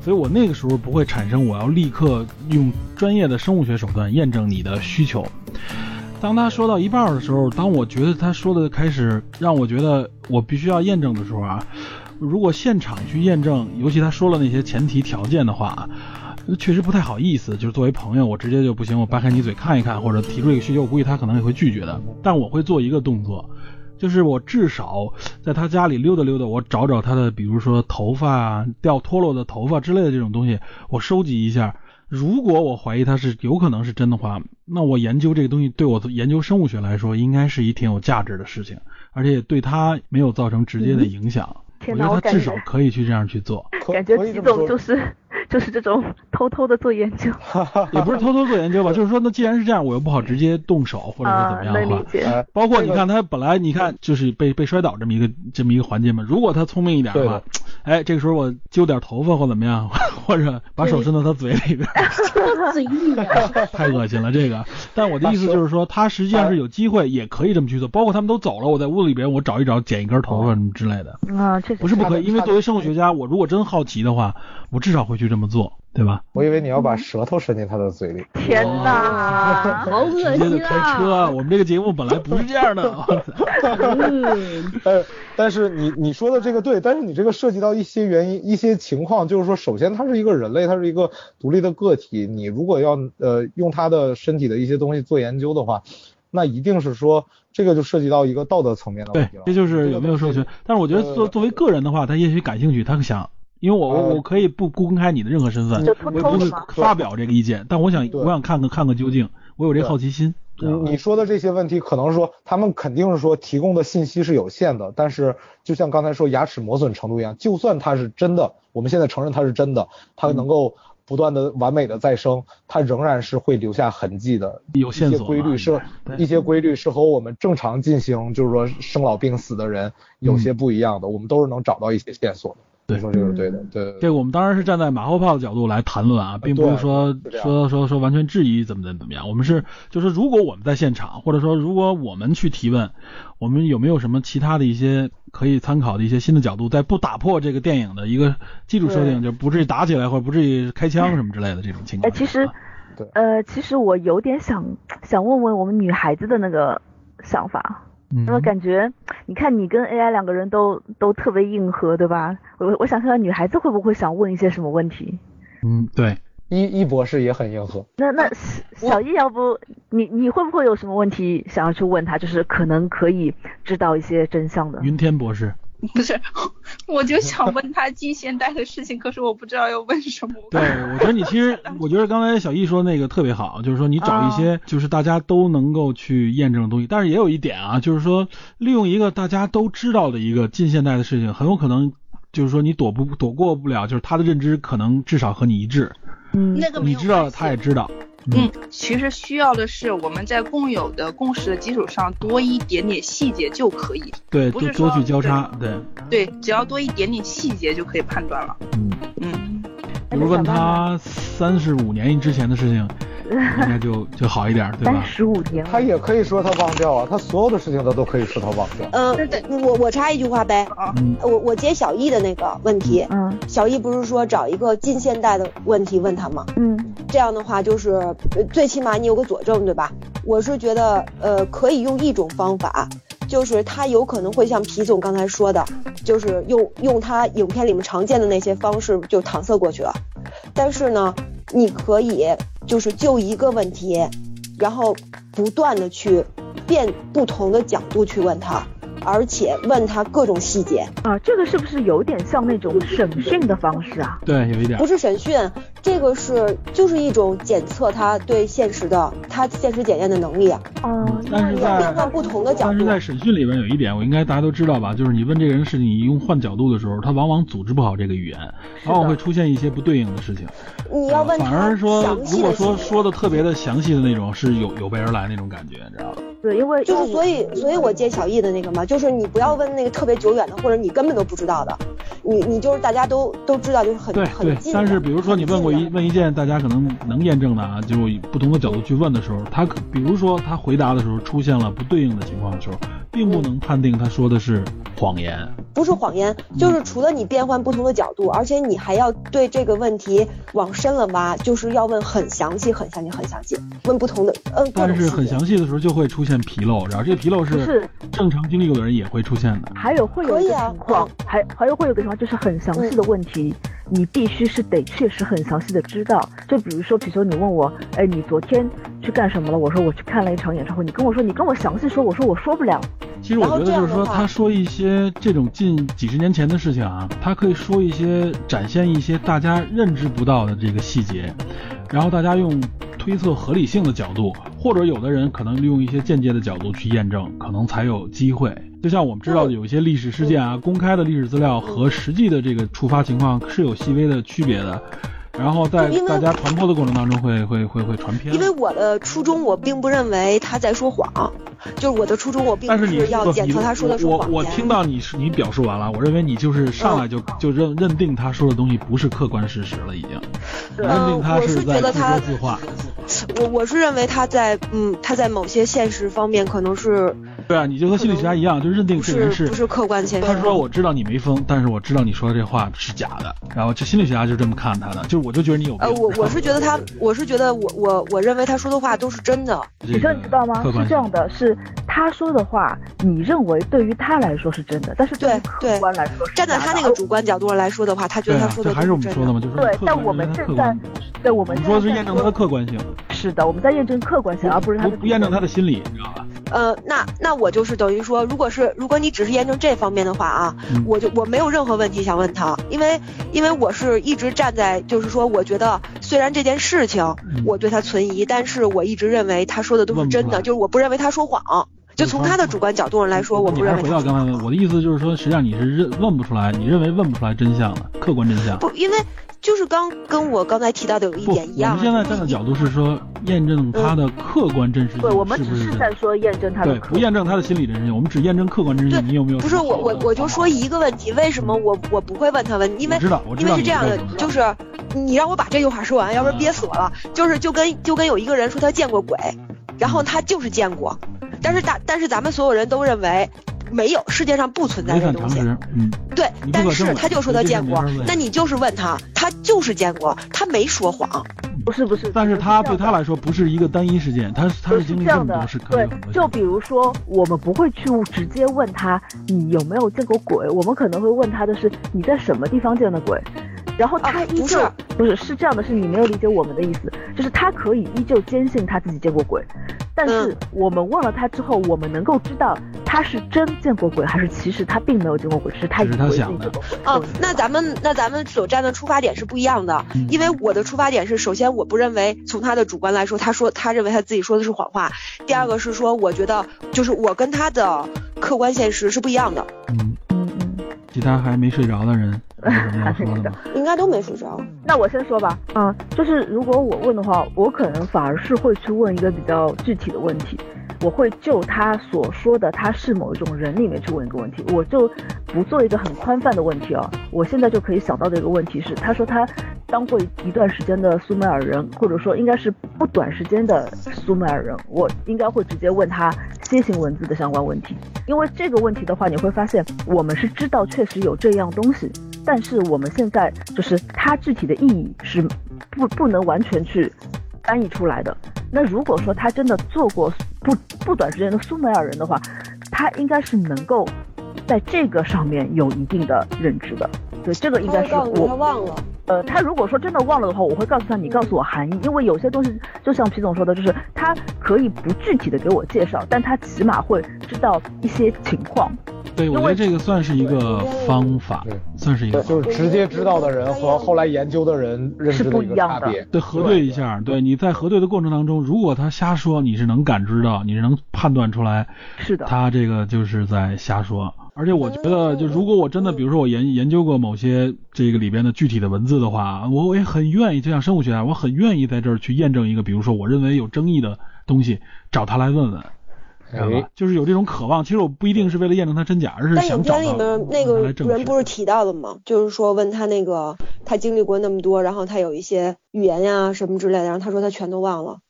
所以我那个时候不会产生我要立刻用专业的生物学手段验证你的需求。当他说到一半的时候，当我觉得他说的开始让我觉得我必须要验证的时候啊，如果现场去验证，尤其他说了那些前提条件的话，确实不太好意思。就是作为朋友，我直接就不行，我掰开你嘴看一看，或者提出一个需求，我估计他可能也会拒绝的。但我会做一个动作，就是我至少在他家里溜达溜达，我找找他的，比如说头发掉脱落的头发之类的这种东西，我收集一下。如果我怀疑他是有可能是真的话，那我研究这个东西对我研究生物学来说，应该是一挺有价值的事情，而且对他没有造成直接的影响。天哪，我至少可以去这样去做。感觉齐总就是。就是这种偷偷的做研究，也不是偷偷做研究吧，就是说，那既然是这样，我又不好直接动手，或者是怎么样的话，包括你看他本来你看就是被被摔倒这么一个这么一个环节嘛，如果他聪明一点的话，哎，这个时候我揪点头发或怎么样，或者把手伸到他嘴里边，[LAUGHS] 嘴里边，[LAUGHS] 太恶心了这个。但我的意思就是说，他实际上是有机会也可以这么去做，包括他们都走了，我在屋子里边我找一找剪一根头发什么之类的，啊，确实不是不可以，因为作为生物学家，我如果真好奇的话，我至少会去这。么做，对吧？我以为你要把舌头伸进他的嘴里。天哪，好恶心啊！直接就开车，我们这个节目本来不是这样的。[LAUGHS] 呃，但是你你说的这个对，但是你这个涉及到一些原因、一些情况，就是说，首先他是一个人类，他是一个独立的个体，你如果要呃用他的身体的一些东西做研究的话，那一定是说这个就涉及到一个道德层面的问题了。对，这就是有没有授权。但是我觉得作作为个人的话，他也许感兴趣，他想。因为我我可以不公开你的任何身份，我也不会发表这个意见，但我想我想看看看个究竟，我有这好奇心。你你说的这些问题，可能说他们肯定是说提供的信息是有限的，但是就像刚才说牙齿磨损程度一样，就算它是真的，我们现在承认它是真的，它能够不断的完美的再生，它仍然是会留下痕迹的。有线索。一些规律是，一些规律是和我们正常进行就是说生老病死的人有些不一样的，我们都是能找到一些线索的。对，说这个是对的，对。这个我们当然是站在马后炮的角度来谈论啊，并不是说说说说完全质疑怎么怎么怎么样。我们是就是如果我们在现场，或者说如果我们去提问，我们有没有什么其他的一些可以参考的一些新的角度，在不打破这个电影的一个基础设定，就不至于打起来或者不至于开枪什么之类的这种情况。哎，其实，呃，其实我有点想想问问我们女孩子的那个想法。那么感觉，你看你跟 AI 两个人都都特别硬核，对吧？我我想看看女孩子会不会想问一些什么问题。嗯，对，一一博士也很硬核。那那小易，要不你你会不会有什么问题想要去问他？就是可能可以知道一些真相的。云天博士。[LAUGHS] 不是，我就想问他近现代的事情，可是我不知道要问什么。对，我觉得你其实，[LAUGHS] 我觉得刚才小易说那个特别好，就是说你找一些就是大家都能够去验证的东西。但是也有一点啊，就是说利用一个大家都知道的一个近现代的事情，很有可能就是说你躲不躲过不了，就是他的认知可能至少和你一致。嗯，那个你知道，他也知道。嗯，其实需要的是我们在共有的共识的基础上多一点点细节就可以。对，多多去交叉，对。对，只要多一点点细节就可以判断了。嗯嗯。比如问他三十五年之前的事情，应该就就好一点，对吧？十五天，他也可以说他忘掉啊，他所有的事情他都可以说他忘掉。嗯，我我插一句话呗，我我接小易的那个问题，嗯，小易不是说找一个近现代的问题问他吗？嗯，这样的话就是最起码你有个佐证，对吧？我是觉得呃可以用一种方法。就是他有可能会像皮总刚才说的，就是用用他影片里面常见的那些方式就搪塞过去了。但是呢，你可以就是就一个问题，然后不断的去变不同的角度去问他。而且问他各种细节啊，这个是不是有点像那种审讯的方式啊？对，有一点。不是审讯，这个是就是一种检测他对现实的他现实检验的能力啊。哦，但是在变换不同的角度。但是在审讯里边有一点，我应该大家都知道吧？就是你问这个人事情，你用换角度的时候，他往往组织不好这个语言，往往会出现一些不对应的事情。你要问反而说，如果说说的特别的详细的那种，是有有备而来那种感觉，你知道吧？对，因为就是所以，所以我接小易的那个嘛，就是你不要问那个特别久远的，或者你根本都不知道的，你你就是大家都都知道，就是很很近。但是比如说你问过一问一件大家可能能验证的啊，就是以不同的角度去问的时候，他可比如说他回答的时候出现了不对应的情况的时候，并不能判定他说的是谎言。不是谎言，就是除了你变换不同的角度，而且你还要对这个问题往深了挖，就是要问很详细、很详细、很详细，问不同的嗯。但是很详细的时候就会出现纰漏，然后这个纰漏是正常经历过的人也会出现的。还有会有一个情况，还还有会有个情况，就是很详细的问题，你必须是得确实很详细的知道。就比如说，比如说你问我，哎，你昨天去干什么了？我说我去看了一场演唱会。你跟我说，你跟我详细说，我说我说不了。其实我觉得就是说，他说一些这种近几十年前的事情啊，他可以说一些展现一些大家认知不到的这个细节，然后大家用推测合理性的角度，或者有的人可能利用一些间接的角度去验证，可能才有机会。就像我们知道的，有一些历史事件啊，公开的历史资料和实际的这个触发情况是有细微的区别的。然后在大家传播的过程当中，会会会会传偏。因为我的初衷，我并不认为他在说谎，就是我的初衷，我并不是要检测他说的是谎我我听到你是你表述完了，我认为你就是上来就就认认定他说的东西不是客观事实了，已经。认定他是在自说自话。我我是认为他在嗯他在某些现实方面可能是。对啊，你就和心理学家一样，就认定这个人是不是客观现实。他说我知道你没疯，但是我知道你说的这话是假的。然后这心理学家就这么看他的，就我就觉得你有。呃，我我是觉得他，我是觉得我我我认为他说的话都是真的。你说你知道吗？是这样的，是他说的话，你认为对于他来说是真的，但是对客观来说，站在他那个主观角度上来说的话，他觉得他说的还是我们说的吗？就是对，但我们正在，对，我们说的是验证他的客观性。是的，我们在验证客观性，而不是他的不验证他的心理，你知道吧？呃，那那我就是等于说，如果是如果你只是验证这方面的话啊，我就我没有任何问题想问他，因为因为我是一直站在就是说，我觉得虽然这件事情我对他存疑，但是我一直认为他说的都是真的，就是我不认为他说谎，就从他的主观角度上来说，我不认为。回到刚才我的意思就是说，实际上你是认问不出来，你认为问不出来真相的客观真相。不，因为。就是刚跟我刚才提到的有一点一样。我们现在站的角度是说验证他的客观真实性，对，我们只是在说验证他的。对，不验证他的心理真实性，我们只验证客观真实性。你有没有？不是我我我就说一个问题，为什么我我不会问他问？因为知道，我知道。因为是这样的，就是你让我把这句话说完，要不然憋死我了。就是就跟就跟有一个人说他见过鬼，然后他就是见过，但是大但是咱们所有人都认为。没有，世界上不存在这东西。嗯，对，但是他就说他见过，那你就是问他，他就是见过，他没说谎。不是不是，但是他对他来说不是一个单一事件，他他是经历这么多事。对，就比如说，我们不会去直接问他你有没有见过鬼，我们可能会问他的是你在什么地方见的鬼。然后他依旧不是。是这样的，是你没有理解我们的意思，就是他可以依旧坚信他自己见过鬼，但是我们问了他之后，我们能够知道他是真见过鬼，还是其实他并没有见过鬼，是他以为自己见过鬼。哦，那咱们那咱们所站的出发点是不一样的，因为我的出发点是，首先我不认为从他的主观来说，他说他认为他自己说的是谎话，第二个是说我觉得就是我跟他的客观现实是不一样的。嗯嗯嗯，其他还没睡着的人。[LAUGHS] 应该都没睡着。那我先说吧。嗯，就是如果我问的话，我可能反而是会去问一个比较具体的问题。我会就他所说的他是某一种人里面去问一个问题。我就不做一个很宽泛的问题啊。我现在就可以想到的一个问题是，他说他当过一段时间的苏美尔人，或者说应该是不短时间的苏美尔人，我应该会直接问他楔形文字的相关问题，因为这个问题的话，你会发现我们是知道确实有这样东西，但是我们现在就是它具体的意义是不不能完全去翻译出来的。那如果说他真的做过不不短时间的苏美尔人的话，他应该是能够在这个上面有一定的认知的。对，这个应该是我他忘了。呃，他如果说真的忘了的话，我会告诉他，你告诉我含义，因为有些东西就像皮总说的，就是他可以不具体的给我介绍，但他起码会知道一些情况。对，我觉得这个算是一个方法，算是一个，就是直接知道的人和后来研究的人认知的一个差别。对，核对一下。对，你在核对的过程当中，如果他瞎说，你是能感知到，你是能判断出来，是的，他这个就是在瞎说。而且我觉得，就如果我真的，比如说我研研究过某些这个里边的具体的文字的话，我我也很愿意，就像生物学家，我很愿意在这儿去验证一个，比如说我认为有争议的东西，找他来问问。知道吧？就是有这种渴望，其实我不一定是为了验证它真假，而是想找但影片里面那个人不是提到了吗？就是说问他那个他经历过那么多，然后他有一些语言呀什么之类的，然后他说他全都忘了。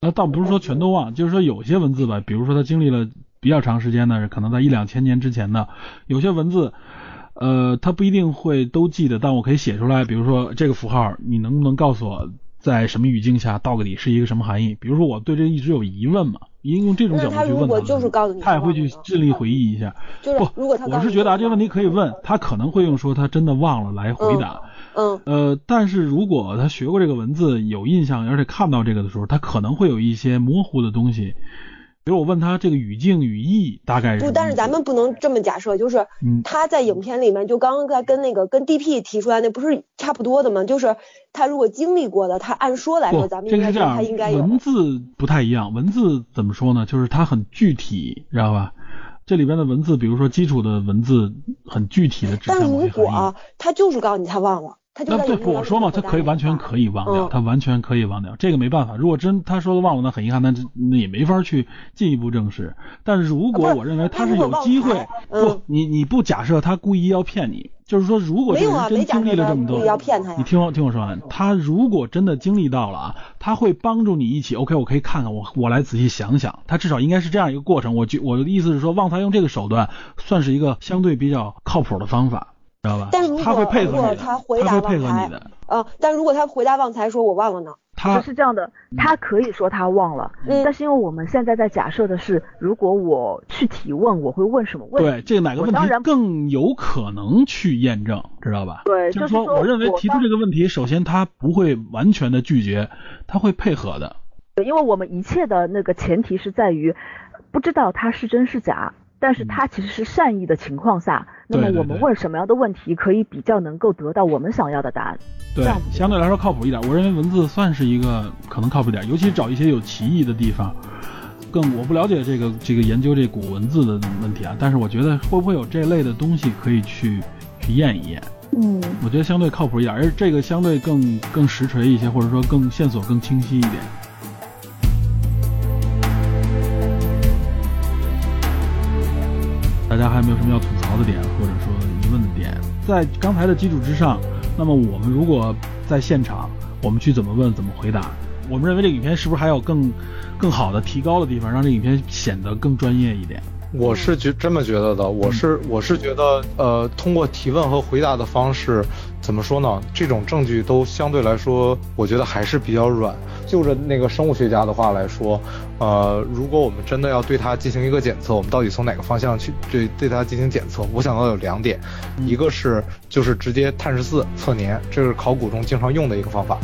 那倒不是说全都忘，就是说有些文字吧，比如说他经历了比较长时间呢，可能在一两千年之前呢，有些文字，呃，他不一定会都记得，但我可以写出来。比如说这个符号，你能不能告诉我在什么语境下到底是一个什么含义？比如说我对这一直有疑问嘛。应用这种角度去问他，他也会去尽力回忆一下。不，如果他我是觉得啊，这个问题可以问他，可能会用说他真的忘了来回答。嗯。呃，但是如果他学过这个文字，有印象，而且看到这个的时候，他可能会有一些模糊的东西。比如我问他这个语境语义大概是不，但是咱们不能这么假设，就是他在影片里面就刚刚在跟那个跟 DP 提出来那不是差不多的吗？就是他如果经历过的，他按说来说，咱们应该他应该有文字不太一样，文字怎么说呢？就是它很具体，知道吧？这里边的文字，比如说基础的文字很具体的指向但如果他就是告诉你他忘了。那对不我说嘛，他可以完全可以忘掉，他完全可以忘掉，这个没办法。如果真他说的忘了，那很遗憾，那那也没法去进一步证实。但是如果我认为他是有机会，不，你你不假设他故意要骗你，就是说如果这个人真经历了这么多，你听我听我说完，他如果真的经历到了啊，他会帮助你一起，OK，我可以看看我我来仔细想想，他至少应该是这样一个过程。我就我的意思是说，旺财用这个手段算是一个相对比较靠谱的方法。知道吧？但如果如果他回答旺财，呃，但如果他回答旺财说“我忘了呢”，他是这样的，他可以说他忘了，但是因为我们现在在假设的是，如果我去提问，我会问什么问题？对，这个哪个问题更有可能去验证，知道吧？对，就是说，我认为提出这个问题，首先他不会完全的拒绝，他会配合的。对，因为我们一切的那个前提是在于不知道他是真是假。但是他其实是善意的情况下，那么我们问什么样的问题可以比较能够得到我们想要的答案？对，相对来说靠谱一点。我认为文字算是一个可能靠谱点，尤其找一些有歧义的地方。更我不了解这个这个研究这古文字的问题啊，但是我觉得会不会有这类的东西可以去去验一验？嗯，我觉得相对靠谱一点，而这个相对更更实锤一些，或者说更线索更清晰一点。大家还有没有什么要吐槽的点，或者说疑问的点？在刚才的基础之上，那么我们如果在现场，我们去怎么问，怎么回答？我们认为这个影片是不是还有更更好的提高的地方，让这影片显得更专业一点？我是觉这么觉得的，我是我是觉得，呃，通过提问和回答的方式，怎么说呢？这种证据都相对来说，我觉得还是比较软。就着那个生物学家的话来说，呃，如果我们真的要对它进行一个检测，我们到底从哪个方向去对对它进行检测？我想到有两点，一个是就是直接碳十四测年，这是考古中经常用的一个方法。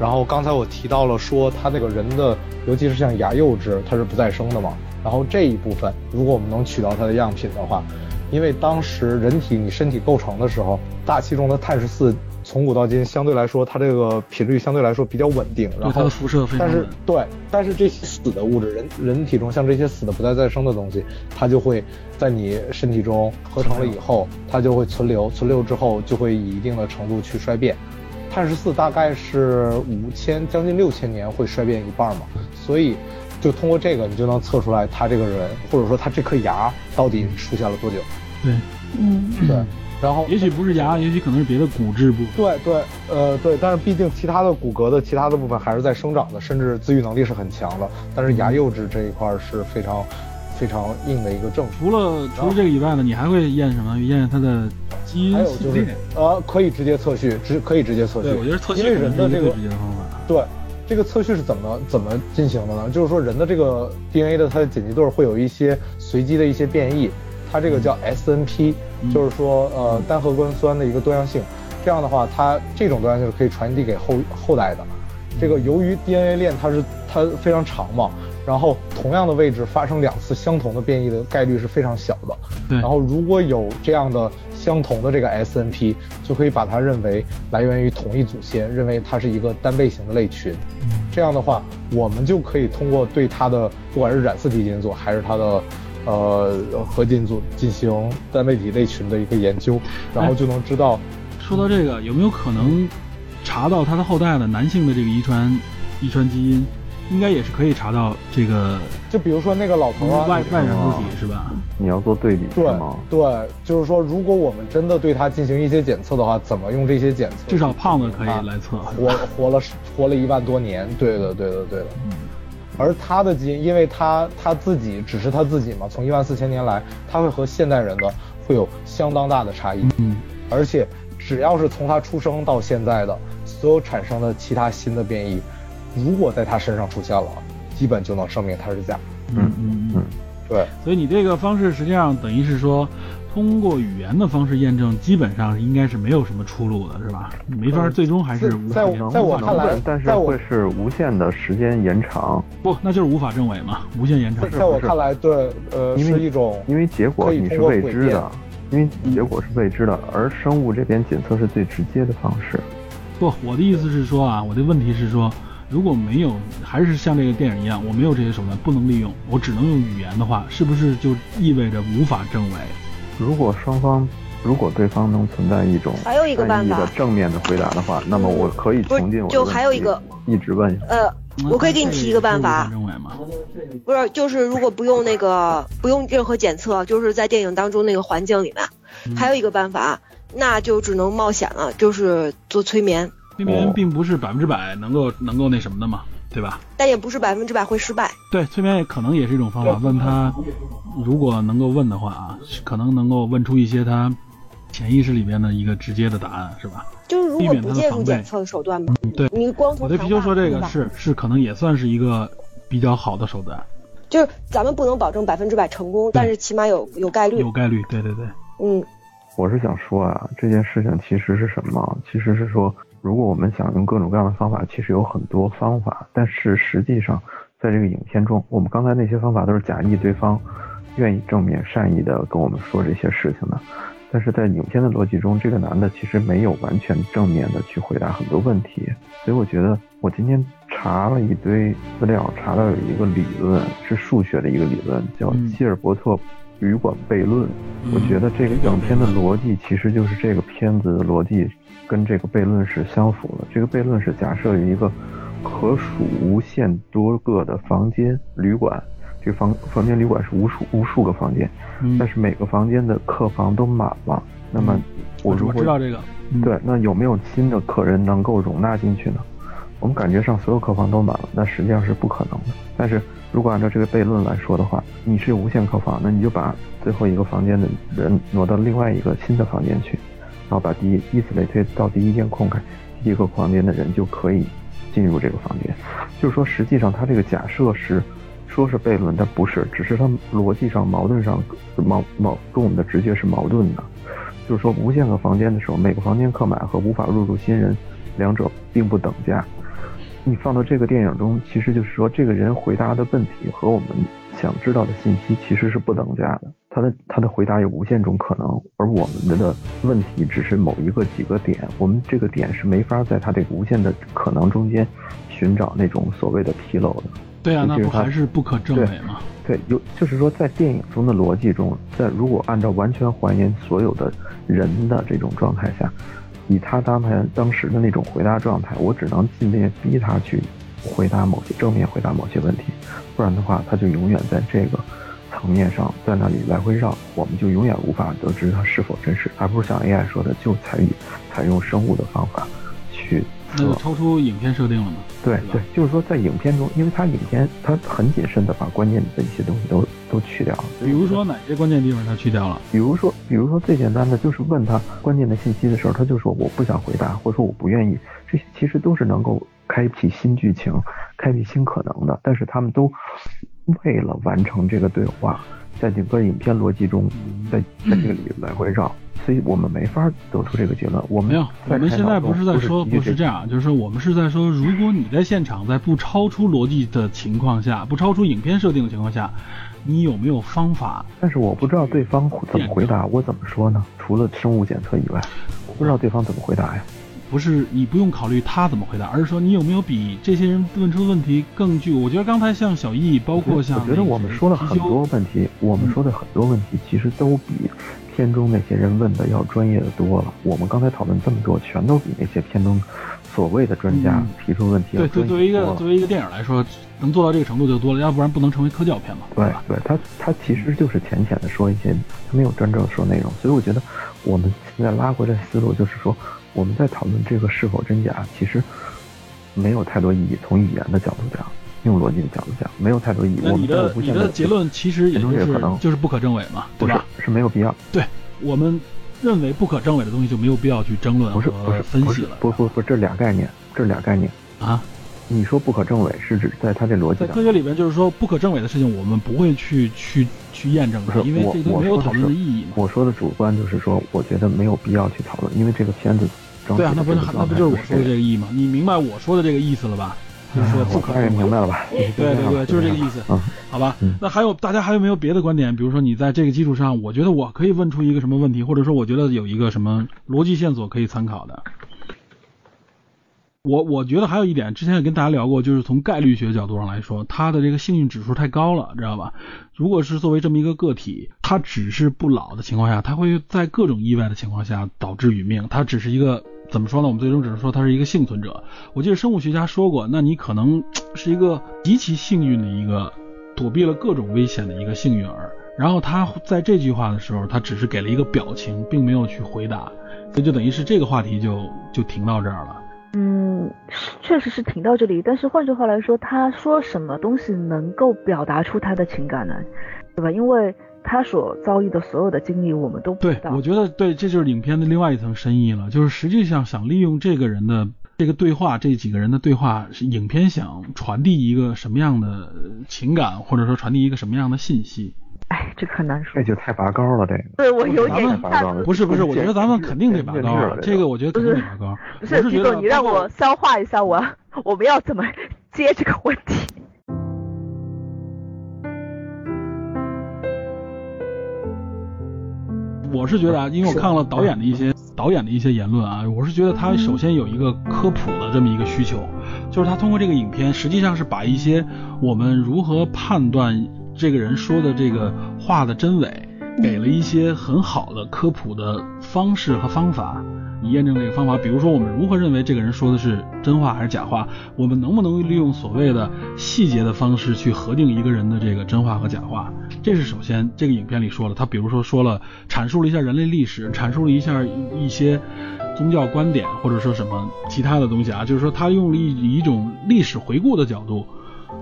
然后刚才我提到了说，它那个人的，尤其是像牙釉质，它是不再生的嘛。然后这一部分，如果我们能取到它的样品的话，因为当时人体你身体构成的时候，大气中的碳十四。从古到今，相对来说，它这个频率相对来说比较稳定。然后它的辐射非常。但是对，但是这些死的物质，人人体中像这些死的不再再生的东西，它就会在你身体中合成了以后，它就会存留，存留之后就会以一定的程度去衰变。碳十四大概是五千将近六千年会衰变一半嘛，所以就通过这个，你就能测出来他这个人或者说他这颗牙到底出现了多久。对，嗯，对。然后也许不是牙，也许可能是别的骨质部分。对对，呃对，但是毕竟其他的骨骼的其他的部分还是在生长的，甚至自愈能力是很强的。但是牙釉质这一块是非常非常硬的一个证据。除了除了这个以外呢，你还会验什么？验验它的基因还有就是呃，可以直接测序，直可以直接测序。对，我觉得测序因为人的这个直接的方法。对。这个测序是怎么怎么进行的呢？就是说人的这个 DNA 的它的碱基对会有一些随机的一些变异，它这个叫 SNP，就是说呃单核苷酸的一个多样性。这样的话，它这种多样性是可以传递给后后代的。这个由于 DNA 链它是它非常长嘛，然后同样的位置发生两次相同的变异的概率是非常小的。对。然后如果有这样的相同的这个 SNP，就可以把它认为来源于同一祖先，认为它是一个单倍型的类群。这样的话，我们就可以通过对它的不管是染色体基因组还是它的呃核进组进行单位体类群的一个研究，然后就能知道。说到这个，有没有可能查到他的后代的男性的这个遗传遗传基因？应该也是可以查到这个。就比如说那个老头啊，外外人物体是吧？你要做对比对对，就是说，如果我们真的对他进行一些检测的话，怎么用这些检测？至少胖子可以来测。活活了活了一万多年，对的对的对的。嗯。而他的基因，因为他他自己只是他自己嘛，从一万四千年来，他会和现代人的会有相当大的差异。嗯。而且只要是从他出生到现在的所有产生的其他新的变异。如果在他身上出现了，基本就能证明他是假。嗯嗯嗯，对。所以你这个方式实际上等于是说，通过语言的方式验证，基本上应该是没有什么出路的，是吧？没法，最终还是无在在我看来，但是会是无限的时间延长。不，那就是无法证伪嘛，无限延长。在我看来，对，呃，因为一种因为结果你是未知的，因为结果是未知的，而生物这边检测是最直接的方式。不，我的意思是说啊，我的问题是说。如果没有，还是像这个电影一样，我没有这些手段，不能利用，我只能用语言的话，是不是就意味着无法证伪？如果双方，如果对方能存在一种还有一个办法正面的回答的话，那么我可以重进我就还有一个一直问。呃，我可以给你提一个办法。不是，就是如果不用那个 [LAUGHS] 不用任何检测，就是在电影当中那个环境里面，还有一个办法，那就只能冒险了，就是做催眠。催眠并不是百分之百能够能够那什么的嘛，对吧？但也不是百分之百会失败。对，催眠也可能也是一种方法。问他，如果能够问的话啊，可能能够问出一些他潜意识里面的一个直接的答案，是吧？就是如果不借助检测的手段嘛。对，你光我对皮球说这个是是可能也算是一个比较好的手段。就是咱们不能保证百分之百成功，但是起码有有概率。有概率，对对对。嗯，我是想说啊，这件事情其实是什么？其实是说。如果我们想用各种各样的方法，其实有很多方法，但是实际上，在这个影片中，我们刚才那些方法都是假意对方愿意正面善意的跟我们说这些事情的，但是在影片的逻辑中，这个男的其实没有完全正面的去回答很多问题，所以我觉得我今天查了一堆资料，查到有一个理论是数学的一个理论，叫希尔伯特旅馆悖论，我觉得这个影片的逻辑其实就是这个片子的逻辑。跟这个悖论是相符的。这个悖论是假设一个可数无限多个的房间旅馆，这个房房间旅馆是无数无数个房间，但是每个房间的客房都满了。那么我如果知道这个，对，那有没有新的客人能够容纳进去呢？我们感觉上所有客房都满了，那实际上是不可能的。但是如果按照这个悖论来说的话，你是有无限客房，那你就把最后一个房间的人挪到另外一个新的房间去。然后把第一，以此类推，到第一间空开，第一个房间的人就可以进入这个房间。就是说，实际上他这个假设是说是悖论，但不是，只是他逻辑上矛盾上矛矛跟我们的直觉是矛盾的。就是说，无限个房间的时候，每个房间客满和无法入住新人，两者并不等价。你放到这个电影中，其实就是说，这个人回答的问题和我们想知道的信息其实是不等价的。他的他的回答有无限种可能，而我们的问题只是某一个几个点，我们这个点是没法在他这个无限的可能中间寻找那种所谓的纰漏的。对啊，那不还是不可证伪吗？对，有就是说在电影中的逻辑中，在如果按照完全还原所有的人的这种状态下，以他当前当时的那种回答状态，我只能尽力逼他去回答某些正面回答某些问题，不然的话他就永远在这个。层面上在那里来回绕，我们就永远无法得知它是否真实，而不是像 AI 说的就采取采用生物的方法去。那就超出影片设定了嘛？对对，就是说在影片中，因为它影片它很谨慎的把关键的一些东西都都去掉了。比如说哪些关键地方它去掉了？比如说，比如说最简单的就是问他关键的信息的时候，他就说我不想回答，或者说我不愿意。这些其实都是能够开辟新剧情、开辟新可能的，但是他们都为了完成这个对话，在整个影片逻辑中，在在这个里来回绕。所以我们没法得出这个结论。我们没有，我们现在不是在说，不是这样，就是说我们是在说，如果你在现场，在不超出逻辑的情况下，不超出影片设定的情况下，你有没有方法？但是我不知道对方怎么回答，我怎么说呢？除了生物检测以外，我不知道对方怎么回答呀。不是你不用考虑他怎么回答，而是说你有没有比这些人问出的问题更具？我觉得刚才像小易，包括像我觉得我们说了很多问题，我们说的很多问题其实都比。片中那些人问的要专业的多了。我们刚才讨论这么多，全都比那些片中所谓的专家提出问题要专业多。对，作为一个作为一个电影来说，能做到这个程度就多了，要不然不能成为科教片嘛。对，对他他其实就是浅浅的说一些，他没有真正说内容。所以我觉得我们现在拉回来思路，就是说我们在讨论这个是否真假，其实没有太多意义。从语言的角度讲。用逻辑的角度讲，没有太多意义。我们的你的结论其实也就是就是不可证伪嘛，对吧？是没有必要。对我们认为不可证伪的东西就没有必要去争论和分析了。不不不，这俩概念，这俩概念啊。你说不可证伪是指在它这逻辑在科学里边，就是说不可证伪的事情，我们不会去去去验证是，因为这都没有讨论的意义嘛。我说的主观就是说，我觉得没有必要去讨论，因为这个片子。对啊，那不是那不就是我说的这个意义吗？你明白我说的这个意思了吧？就是说不可能明白了吧？[LAUGHS] 对对对，就是这个意思。嗯，好吧。那还有大家还有没有别的观点？比如说你在这个基础上，我觉得我可以问出一个什么问题，或者说我觉得有一个什么逻辑线索可以参考的。我我觉得还有一点，之前也跟大家聊过，就是从概率学角度上来说，他的这个幸运指数太高了，知道吧？如果是作为这么一个个体，他只是不老的情况下，他会在各种意外的情况下导致殒命。他只是一个怎么说呢？我们最终只是说他是一个幸存者。我记得生物学家说过，那你可能 [TSK] 是一个极其幸运的一个躲避了各种危险的一个幸运儿。然后他在这句话的时候，他只是给了一个表情，并没有去回答，所以就等于是这个话题就就停到这儿了。嗯，确实是停到这里。但是换句话来说，他说什么东西能够表达出他的情感呢？对吧？因为他所遭遇的所有的经历，我们都不知道。对，我觉得对，这就是影片的另外一层深意了。就是实际上想利用这个人的这个对话，这几个人的对话，是影片想传递一个什么样的情感，或者说传递一个什么样的信息。哎，这很难说，这就太拔高了，这个。对我有点拔高了。不是不是，我觉得咱们肯定得拔高了。这个我觉得肯定得拔高。不是，徐总，你让我消化一下，我我们要怎么接这个问题？我是觉得啊，因为我看了导演的一些导演的一些言论啊，我是觉得他首先有一个科普的这么一个需求，就是他通过这个影片，实际上是把一些我们如何判断。这个人说的这个话的真伪，给了一些很好的科普的方式和方法，以验证这个方法。比如说，我们如何认为这个人说的是真话还是假话？我们能不能利用所谓的细节的方式去核定一个人的这个真话和假话？这是首先，这个影片里说了，他比如说说了，阐述了一下人类历史，阐述了一下一些宗教观点，或者说什么其他的东西啊，就是说他用了一一种历史回顾的角度。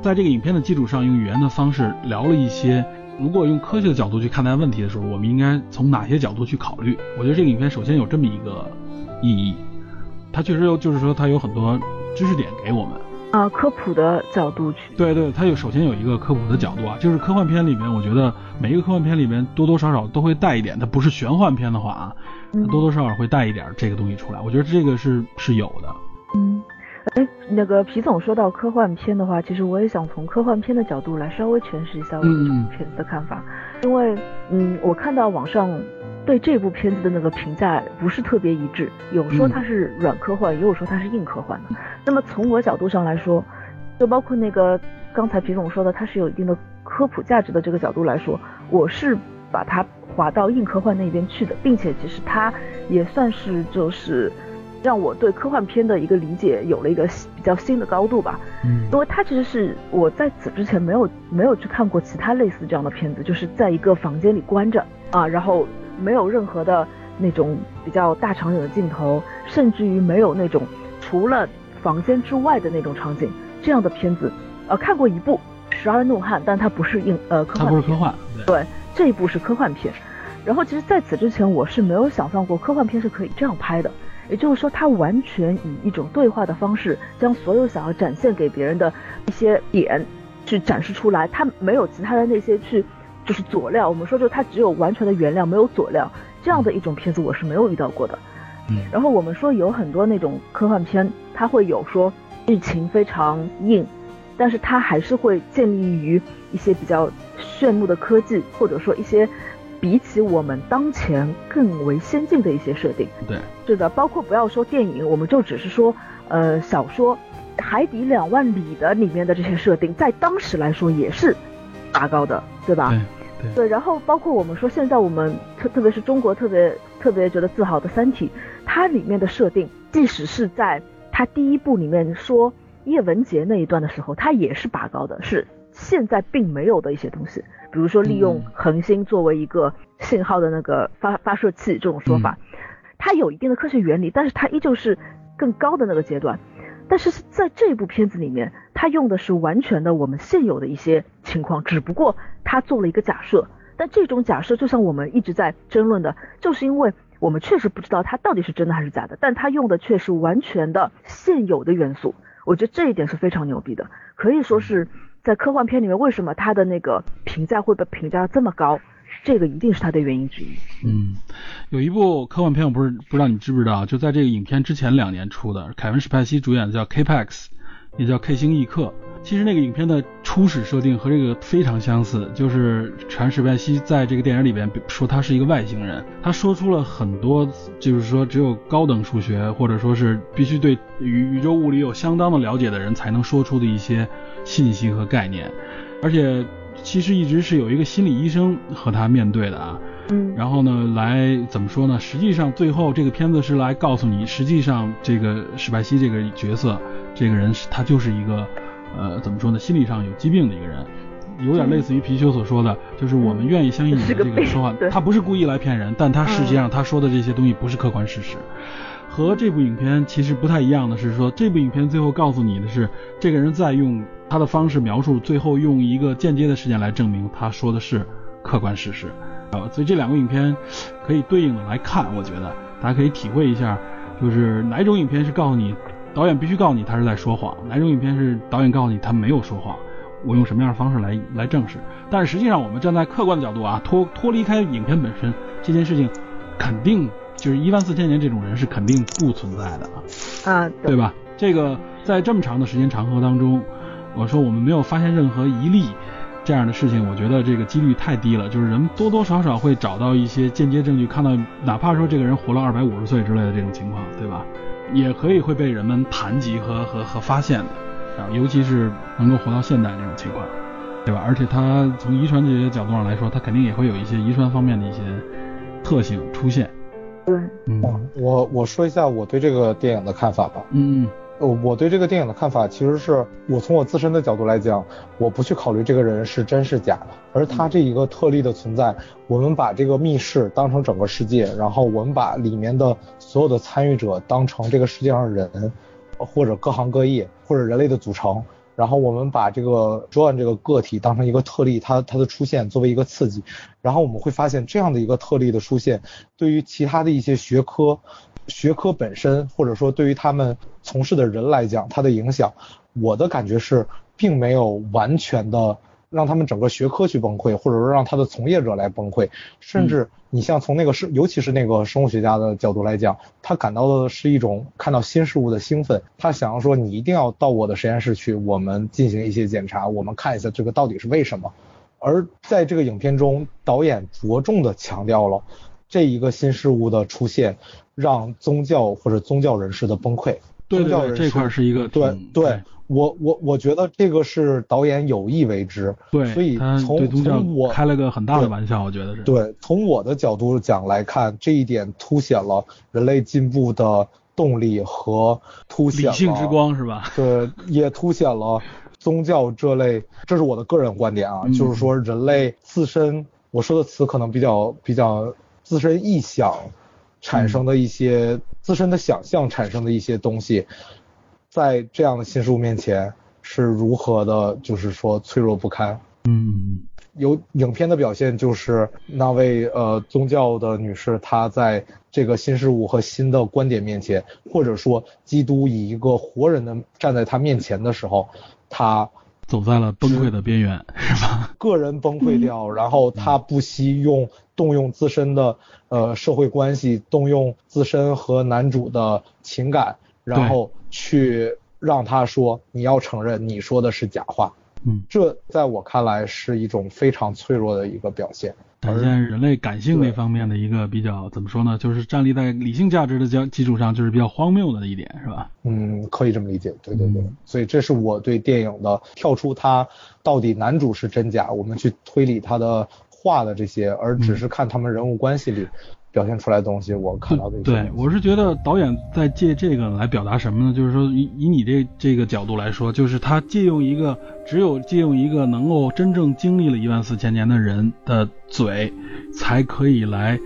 在这个影片的基础上，用语言的方式聊了一些。如果用科学的角度去看待问题的时候，我们应该从哪些角度去考虑？我觉得这个影片首先有这么一个意义，它确实有，就是说它有很多知识点给我们啊，科普的角度去。对对，它有首先有一个科普的角度啊，就是科幻片里面，我觉得每一个科幻片里面多多少少都会带一点，它不是玄幻片的话啊，多多少少会带一点这个东西出来。我觉得这个是是有的。嗯。哎，那个皮总说到科幻片的话，其实我也想从科幻片的角度来稍微诠释一下我对这部片子的看法，因为，嗯，我看到网上对这部片子的那个评价不是特别一致，有说它是软科幻，也有说它是硬科幻的。那么从我角度上来说，就包括那个刚才皮总说的，它是有一定的科普价值的这个角度来说，我是把它划到硬科幻那边去的，并且其实它也算是就是。让我对科幻片的一个理解有了一个比较新的高度吧。嗯，因为它其实是我在此之前没有没有去看过其他类似这样的片子，就是在一个房间里关着啊，然后没有任何的那种比较大场景的镜头，甚至于没有那种除了房间之外的那种场景这样的片子。呃，看过一部《十二怒汉》，但它不是硬呃科幻，它不是科幻，对，这一部是科幻片。然后其实在此之前，我是没有想象过科幻片是可以这样拍的。也就是说，它完全以一种对话的方式，将所有想要展现给别人的一些点去展示出来。它没有其他的那些去，就是佐料。我们说，就它只有完全的原料，没有佐料。这样的一种片子，我是没有遇到过的。嗯。然后我们说有很多那种科幻片，它会有说剧情非常硬。但是它还是会建立于一些比较炫目的科技，或者说一些比起我们当前更为先进的一些设定。对，是的，包括不要说电影，我们就只是说，呃，小说《海底两万里》的里面的这些设定，在当时来说也是拔高的，对吧？对对。然后包括我们说现在我们特特别是中国特别特别觉得自豪的《三体》，它里面的设定，即使是在它第一部里面说。叶文洁那一段的时候，它也是拔高的，是现在并没有的一些东西，比如说利用恒星作为一个信号的那个发发射器这种说法，它有一定的科学原理，但是它依旧是更高的那个阶段。但是在这部片子里面，它用的是完全的我们现有的一些情况，只不过它做了一个假设。但这种假设就像我们一直在争论的，就是因为我们确实不知道它到底是真的还是假的，但它用的却是完全的现有的元素。我觉得这一点是非常牛逼的，可以说是在科幻片里面，为什么它的那个评价会被评价这么高，这个一定是它的原因之一。嗯，有一部科幻片，我不是不知道你知不知道，就在这个影片之前两年出的，凯文史派西主演的叫《K-Pax》，也叫《K 星异客》。其实那个影片的初始设定和这个非常相似，就是传史派西在这个电影里边说他是一个外星人，他说出了很多，就是说只有高等数学或者说是必须对宇宇宙物理有相当的了解的人才能说出的一些信息和概念，而且其实一直是有一个心理医生和他面对的啊，嗯，然后呢来怎么说呢？实际上最后这个片子是来告诉你，实际上这个史派西这个角色，这个人是他就是一个。呃，怎么说呢？心理上有疾病的一个人，有点类似于皮丘所说的，就是我们愿意相信你的这个说话，他不是故意来骗人，但他实际上他说的这些东西不是客观事实。和这部影片其实不太一样的是，说这部影片最后告诉你的是，这个人在用他的方式描述，最后用一个间接的事件来证明他说的是客观事实。啊，所以这两个影片可以对应的来看，我觉得大家可以体会一下，就是哪种影片是告诉你。导演必须告诉你他是在说谎，哪种影片是导演告诉你他没有说谎？我用什么样的方式来来证实？但是实际上，我们站在客观的角度啊，脱脱离开影片本身这件事情，肯定就是一万四千年这种人是肯定不存在的啊，啊，对吧？这个在这么长的时间长河当中，我说我们没有发现任何一例这样的事情，我觉得这个几率太低了。就是人多多少少会找到一些间接证据，看到哪怕说这个人活了二百五十岁之类的这种情况，对吧？也可以会被人们谈及和和和发现的，啊，尤其是能够活到现代这种情况，对吧？而且他从遗传这些角度上来说，他肯定也会有一些遗传方面的一些特性出现。对，嗯，我我说一下我对这个电影的看法吧。嗯嗯。呃，我对这个电影的看法，其实是我从我自身的角度来讲，我不去考虑这个人是真是假的，而他这一个特例的存在，我们把这个密室当成整个世界，然后我们把里面的所有的参与者当成这个世界上人，或者各行各业，或者人类的组成，然后我们把这个 John 这个个体当成一个特例，它它的出现作为一个刺激，然后我们会发现这样的一个特例的出现，对于其他的一些学科。学科本身，或者说对于他们从事的人来讲，它的影响，我的感觉是，并没有完全的让他们整个学科去崩溃，或者说让他的从业者来崩溃。甚至你像从那个生，尤其是那个生物学家的角度来讲，他感到的是一种看到新事物的兴奋，他想要说你一定要到我的实验室去，我们进行一些检查，我们看一下这个到底是为什么。而在这个影片中，导演着重的强调了这一个新事物的出现。让宗教或者宗教人士的崩溃，宗教这块是一个对对，我我我觉得这个是导演有意为之，对，所以从从我开了个很大的玩笑，我觉得是对，从我的角度讲来看，这一点凸显了人类进步的动力和凸显理性之光是吧？对，也凸显了宗教这类，这是我的个人观点啊，嗯、就是说人类自身，我说的词可能比较比较自身臆想产生的一些、嗯、自身的想象产生的一些东西，在这样的新事物面前是如何的，就是说脆弱不堪。嗯。有影片的表现就是那位呃宗教的女士，她在这个新事物和新的观点面前，或者说基督以一个活人的站在她面前的时候，她走在了崩溃的边缘，是吧？[LAUGHS] 个人崩溃掉，然后她不惜用动用自身的呃社会关系，动用自身和男主的情感，然后去让他说你要承认你说的是假话。嗯，这在我看来是一种非常脆弱的一个表现，展现人类感性那方面的一个比较怎么说呢？就是站立在理性价值的基基础上，就是比较荒谬的一点，是吧？嗯，可以这么理解，对对对。嗯、所以这是我对电影的跳出它到底男主是真假，我们去推理他的话的这些，而只是看他们人物关系里。嗯表现出来的东西，我看到的对，我是觉得导演在借这个来表达什么呢？就是说，以以你这这个角度来说，就是他借用一个只有借用一个能够真正经历了一万四千年的人的嘴，才可以来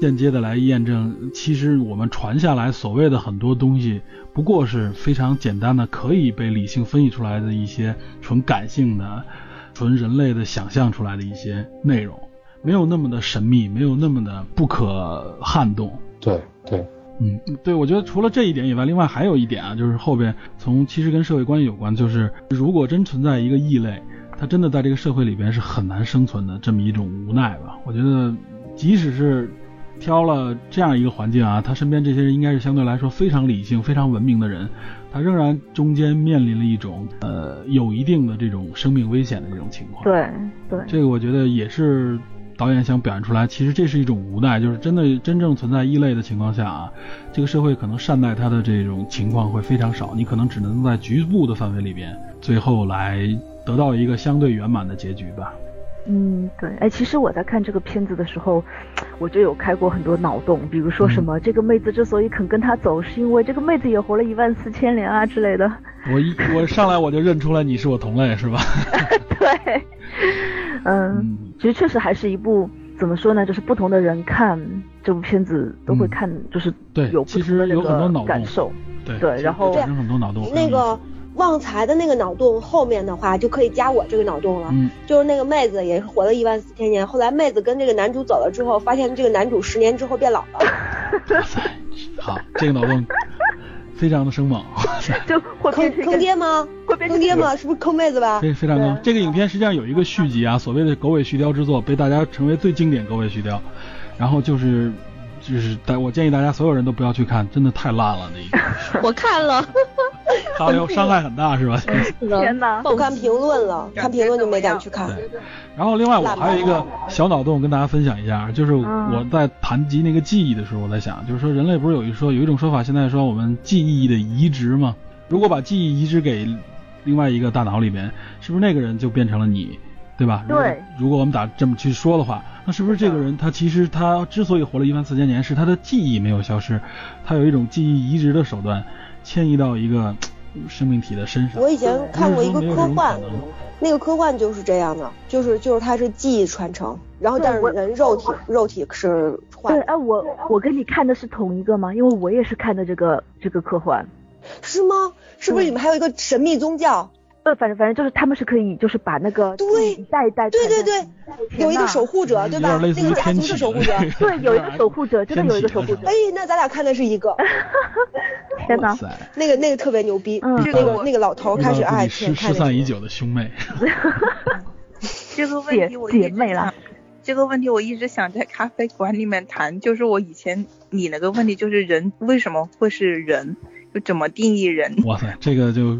间接的来验证，其实我们传下来所谓的很多东西，不过是非常简单的，可以被理性分析出来的一些纯感性的、纯人类的想象出来的一些内容。没有那么的神秘，没有那么的不可撼动。对对，嗯，对，我觉得除了这一点以外，另外还有一点啊，就是后边从其实跟社会关系有关，就是如果真存在一个异类，他真的在这个社会里边是很难生存的这么一种无奈吧。我觉得，即使是挑了这样一个环境啊，他身边这些人应该是相对来说非常理性、非常文明的人，他仍然中间面临了一种呃有一定的这种生命危险的这种情况。对对，这个我觉得也是。导演想表现出来，其实这是一种无奈，就是真的真正存在异类的情况下啊，这个社会可能善待他的这种情况会非常少，你可能只能在局部的范围里边，最后来得到一个相对圆满的结局吧。嗯，对，哎，其实我在看这个片子的时候，我就有开过很多脑洞，比如说什么、嗯、这个妹子之所以肯跟他走，是因为这个妹子也活了一万四千年啊之类的。我一我上来我就认出来你是我同类，是吧？[LAUGHS] 对。嗯，其实确实还是一部怎么说呢？就是不同的人看这部片子都会看，嗯、就是对，有其实有很多脑感受。对对，然后产生很多脑洞。那个旺财的那个脑洞后面的话，就可以加我这个脑洞了。嗯，就是那个妹子也是活了一万四千年，后来妹子跟这个男主走了之后，发现这个男主十年之后变老了。哇塞，好，这个脑洞。非常的生猛，[LAUGHS] 就会坑坑爹吗？会变坑爹吗？是不是坑妹子吧？非非常坑。这个影片实际上有一个续集啊，所谓的狗尾续貂之作，被大家称为最经典狗尾续貂。然后就是就是大，我建议大家所有人都不要去看，真的太烂了那一个。[LAUGHS] 我看了，哈流伤害很大是吧？[LAUGHS] 天哪！我看评论了，看评论就没敢去看。然后另外我还有一个小脑洞跟大家分享一下，就是我在谈及那个记忆的时候，我在想，就是说人类不是有一说有一种说法，现在说我们记忆的移植吗？如果把记忆移植给另外一个大脑里面，是不是那个人就变成了你，对吧？对。如果我们打这么去说的话，那是不是这个人他其实他之所以活了一万四千年，是他的记忆没有消失，他有一种记忆移植的手段迁移到一个生命体的身上？我以前看过一个科幻。那个科幻就是这样的，就是就是他是记忆传承，然后但是人肉体肉体是换。对，哎，我我跟你看的是同一个吗？因为我也是看的这个这个科幻。是吗？是不是你们还有一个神秘宗教？呃，反正反正就是他们是可以就是把那个对一代一代对对对，有一个守护者对吧？那个家族的守护者。[LAUGHS] 对，有一个守护者，真的有一个守护者。哎，那咱俩看的是一个。[LAUGHS] 天哪！那个那个特别牛逼，嗯，那个那个老头开始爱失失散已久的兄妹。[LAUGHS] 这个问题我姐妹了。这个问题我一直想在咖啡馆里面谈，就是我以前你那个问题，就是人为什么会是人，就怎么定义人？哇塞，这个就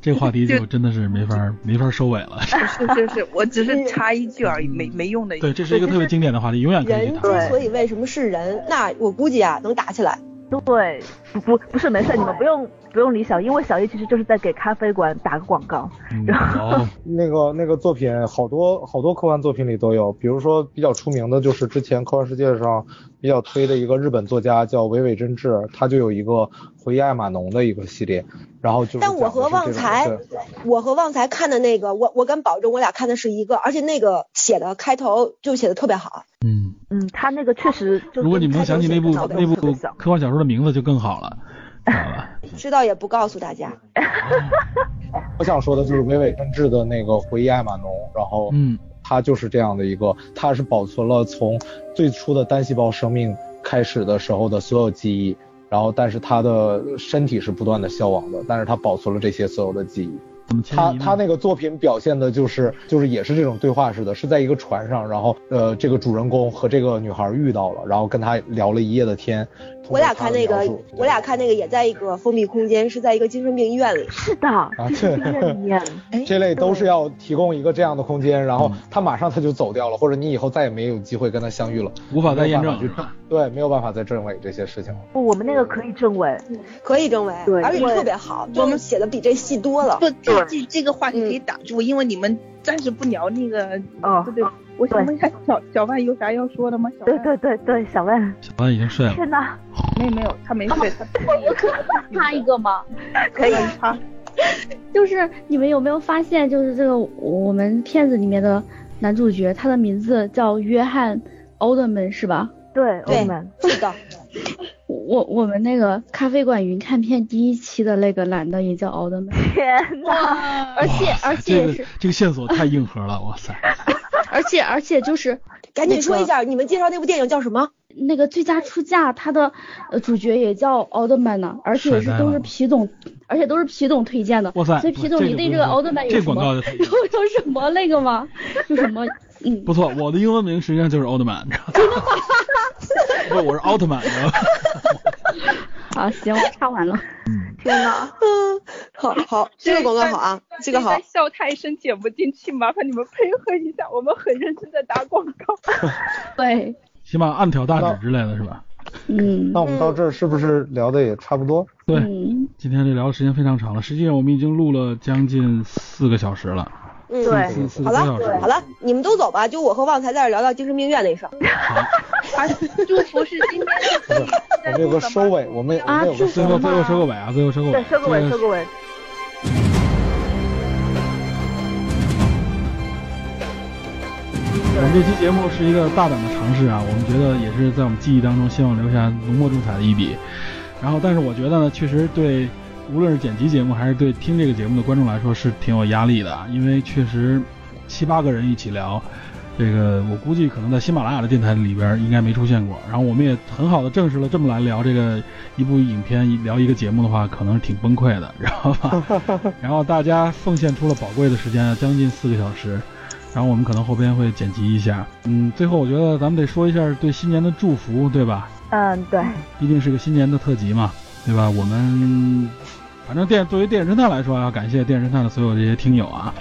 这个话题就真的是没法没法收尾了。是是是，我只是插一句而已，没没用的。对，这是一个特别经典的话题，永远可以人之所以为什么是人，那我估计啊能打起来。对，不不不是没事，你们不用不用理小，因为小叶其实就是在给咖啡馆打个广告。然后 [LAUGHS] 那个那个作品好多好多科幻作品里都有，比如说比较出名的就是之前科幻世界上比较推的一个日本作家叫尾尾真治，他就有一个回忆爱玛农的一个系列，然后就但我和旺财，我和旺财看的那个，我我敢保证我俩看的是一个，而且那个写的开头就写的特别好。嗯嗯，他那个确实，如果你们能想起那部那部科幻小说的名字就更好了，知道吧？知道也不告诉大家。[LAUGHS] 我想说的就是尾尾真治的那个回忆爱马农，然后嗯，他就是这样的一个，他是保存了从最初的单细胞生命开始的时候的所有记忆，然后但是他的身体是不断的消亡的，但是他保存了这些所有的记忆。他他那个作品表现的就是就是也是这种对话式的，是在一个船上，然后呃这个主人公和这个女孩遇到了，然后跟他聊了一夜的天。我俩看那个，我俩看那个也在一个封闭空间，是在一个精神病医院里。是的，啊对，[LAUGHS] 这类都是要提供一个这样的空间，然后他马上他就走掉了，或者你以后再也没有机会跟他相遇了，无法再验证。对，没有办法再证伪这些事情。不，我们那个可以证伪，可以证伪，对，而且特别好，我们写的比这细多了。不，这这这个话题可以打住，因为你们暂时不聊那个。哦，对对。我想问一下小小万有啥要说的吗？对对对对，小万。小万已经睡了。天哪！没有没有，他没睡。他 [LAUGHS] 我可以插一个吗？[LAUGHS] 可以插。就是你们有没有发现，就是这个我们片子里面的男主角，他的名字叫约翰·奥德曼，是吧？对，奥德曼。是的。[LAUGHS] 我我们那个咖啡馆云看片第一期的那个男的也叫奥德曼。天哪！而且而且这个这个线索太硬核了，哇塞！[LAUGHS] 而且而且就是，赶紧说一下，你们介绍那部电影叫什么？那个最佳出价，他的呃主角也叫奥特曼呢，而且是都是皮总，而且都是皮总推荐的。哇塞！所以皮总，你对这个奥特曼有什么 [LAUGHS] 有有什么那个吗？有什么嗯？不错，我的英文名实际上就是奥特曼？真的吗？[LAUGHS] 不，我是奥特曼，你知道吗？[LAUGHS] 好，行，我插完了。嗯，天哪，[LAUGHS] 嗯，好好，这个广告好啊，这个好。笑太深剪不进去，麻烦你们配合一下，我们很认真的打广告。[LAUGHS] 对，起码暗挑大指之类的是吧？嗯。那我们到这儿是不是聊的也差不多？对，嗯、今天这聊的时间非常长了，实际上我们已经录了将近四个小时了。嗯，对，好了，好了，你们都走吧，就我和旺财在这聊聊精神病院那事儿。好，[LAUGHS] 祝福是今天的。[LAUGHS] 我们有个收尾，我们我们有个最后最后收个尾啊，最后收个尾，对，收个尾，收个尾。我们这期节目是一个大胆的尝试啊，我们觉得也是在我们记忆当中，希望留下浓墨重彩的一笔。然后，但是我觉得呢，确实对无论是剪辑节目还是对听这个节目的观众来说是挺有压力的，因为确实七八个人一起聊，这个我估计可能在喜马拉雅的电台里边应该没出现过。然后我们也很好的证实了，这么来聊这个一部影片、聊一个节目的话，可能是挺崩溃的，知道吧？[LAUGHS] 然后大家奉献出了宝贵的时间，将近四个小时。然后我们可能后边会剪辑一下，嗯，最后我觉得咱们得说一下对新年的祝福，对吧？嗯，对，毕竟是个新年的特辑嘛，对吧？我们反正电作为电影侦探来说，要感谢电影侦探的所有这些听友啊，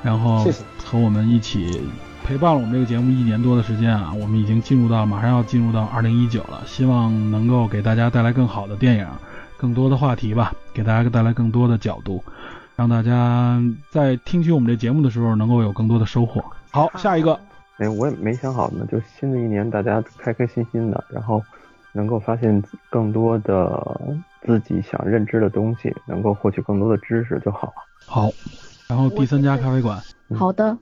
然后和我们一起陪伴了我们这个节目一年多的时间啊，我们已经进入到马上要进入到二零一九了，希望能够给大家带来更好的电影，更多的话题吧，给大家带来更多的角度。让大家在听取我们这节目的时候能够有更多的收获。好，下一个。哎，我也没想好呢，就新的一年大家开开心心的，然后能够发现更多的自己想认知的东西，能够获取更多的知识就好了。好，然后第三家咖啡馆。好的，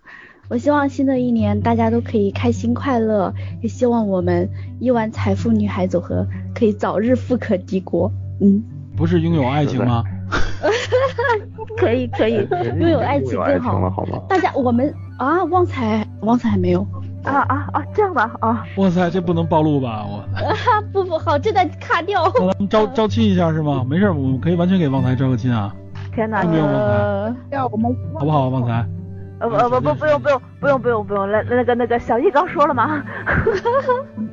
我希望新的一年大家都可以开心快乐，也希望我们亿万财富女孩组合可以早日富可敌国。嗯，不是拥有爱情吗？可 [LAUGHS] 以可以，拥有爱情更好。好吗？大家我们啊，旺财旺财还没有啊啊啊，这样吧啊。哇塞，这不能暴露吧？我。啊 [LAUGHS] 不不好，这得卡掉。那咱们招招亲一下是吗？没事，我们可以完全给旺财招个亲啊。天哪，不用旺财。要我们好不好，旺财？呃不不不不用不用不用不用不用，那那个那个小易刚说了吗？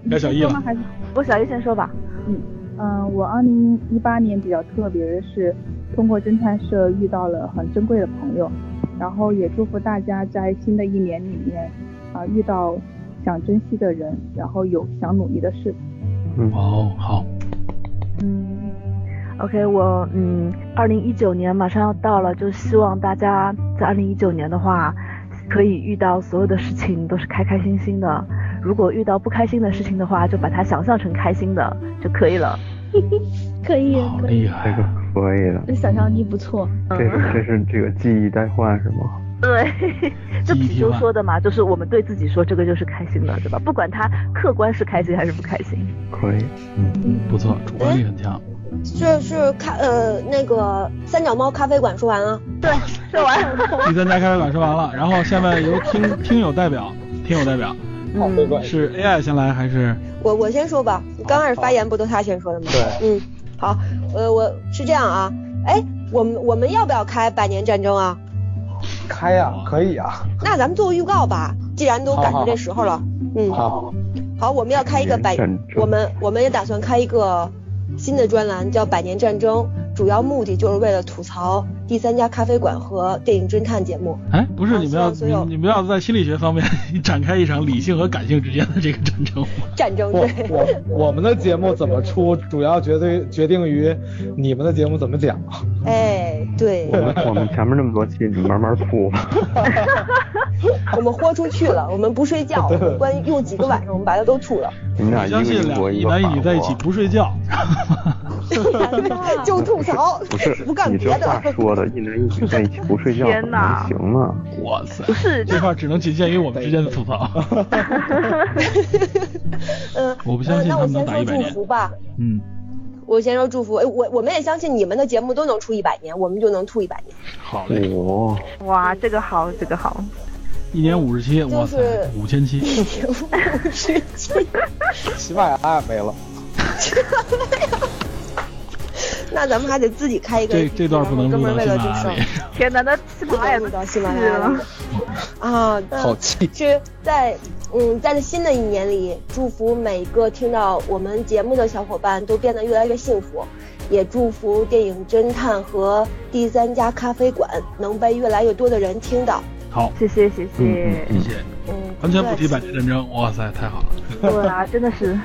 该小易了。[LAUGHS] 我，小易先说吧。嗯嗯，我二零一八年比较特别的是。通过侦探社遇到了很珍贵的朋友，然后也祝福大家在新的一年里面啊遇到想珍惜的人，然后有想努力的事。嗯，哦，好。嗯，OK，我嗯，二零一九年马上要到了，就希望大家在二零一九年的话，可以遇到所有的事情都是开开心心的。如果遇到不开心的事情的话，就把它想象成开心的就可以了。[LAUGHS] 可以，好厉害，这个可以的。这想象力不错。这是这是这个记忆代换是吗？对，[LAUGHS] 这貔貅说的嘛，就是我们对自己说这个就是开心的，对吧？不管他客观是开心还是不开心。可以，嗯，不错，主观力很强。这是咖呃那个三脚猫咖啡馆说完了，对，说完了。[LAUGHS] 第三家咖啡馆说完了，然后下面由听 [LAUGHS] 听友代表，听友代表，嗯，是 AI 先来还是？我我先说吧，刚开始发言不都他先说的吗？对，嗯，好，呃，我是这样啊，哎，我们我们要不要开百年战争啊？开呀，可以啊。那咱们做个预告吧，既然都赶上这时候了，嗯，好，好，我们要开一个百，我们我们也打算开一个新的专栏，叫百年战争，主要目的就是为了吐槽第三家咖啡馆和电影侦探节目。哎，不是，你们要你你们要在心理学方面 [LAUGHS] 展开一场理性和感性之间的这个战争吗？战争对。我我们的节目怎么出，主要绝对决定于你们的节目怎么讲。哎，对。我们我们前面那么多期，你慢慢吐。[LAUGHS] 我们豁出去了，我们不睡觉，关于用几个晚上，我们把它都吐了。你们俩相信两一男一女在一起不睡觉，就吐槽，不是不干别的。你这话 [LAUGHS] 说的，一男一女在一起不睡觉，天哪，行吗？哇塞，不是这话只能仅限于我们之间的吐槽。嗯，我不相信他们能打一百年。祝福吧，嗯，我先说祝福，哎，我我们也相信你们的节目都能出一百年，我们就能吐一百年。好嘞，哦，哇，这个好，这个好。一年五十七，哇塞，五千七。一年五十期，喜马拉雅没了。[LAUGHS] 那咱们还得自己开一个，这这段不能专门为了这事。[LAUGHS] 天哪，那喜马拉雅录到喜马拉雅了 [LAUGHS] 啊！好气。是在嗯，在这新的一年里，祝福每个听到我们节目的小伙伴都变得越来越幸福，也祝福电影侦探和第三家咖啡馆能被越来越多的人听到。好，谢谢谢谢谢谢，嗯，完全不提百年战争，哇塞，太好了。对啊，真的是。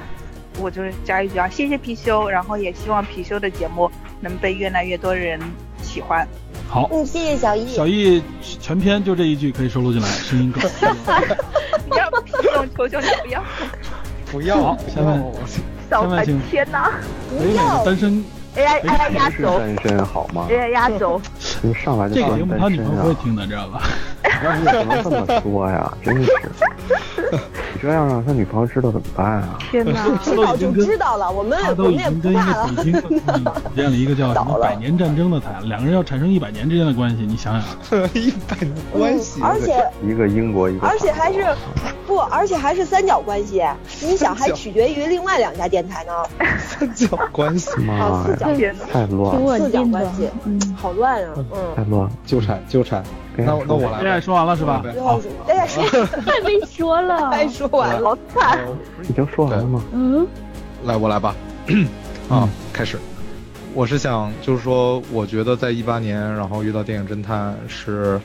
我就是加一句啊，谢谢貔貅，然后也希望貔貅的节目能被越来越多人喜欢。好，嗯，谢谢小易。小易全篇就这一句可以收录进来，声音够。[LAUGHS] 不要貔貅，求求你不要。不要。好，下面下面请天哪，北美的单身 AI AI 压轴，单身好吗？AI 压轴。[LAUGHS] 你上来就这个节目他女朋友不会啊！听的，知道吧？[LAUGHS] 你怎么这么说呀？真是，你这样让他女朋友知道怎么办啊？天哪，[LAUGHS] 知道就知道了，我们他都已经跟一个北京的组建了一个叫什么百年战争的台，两个人要产生一百年之间的关系，你想想，一百年关系，而且一个英国一个，而且还是不，而且还是三角关系，你想还取决于另外两家电台呢。三角关系太乱了，四角关系，嗯，好乱啊，嗯，太乱了，纠缠纠缠。那那我来，现在说完了是吧？好，哎呀，谁还 [LAUGHS] 没说了？[LAUGHS] 还说完了，好惨。已经说完了吗？嗯，来我来吧，啊，开始。我是想就是说，我觉得在一八年，然后遇到电影侦探是，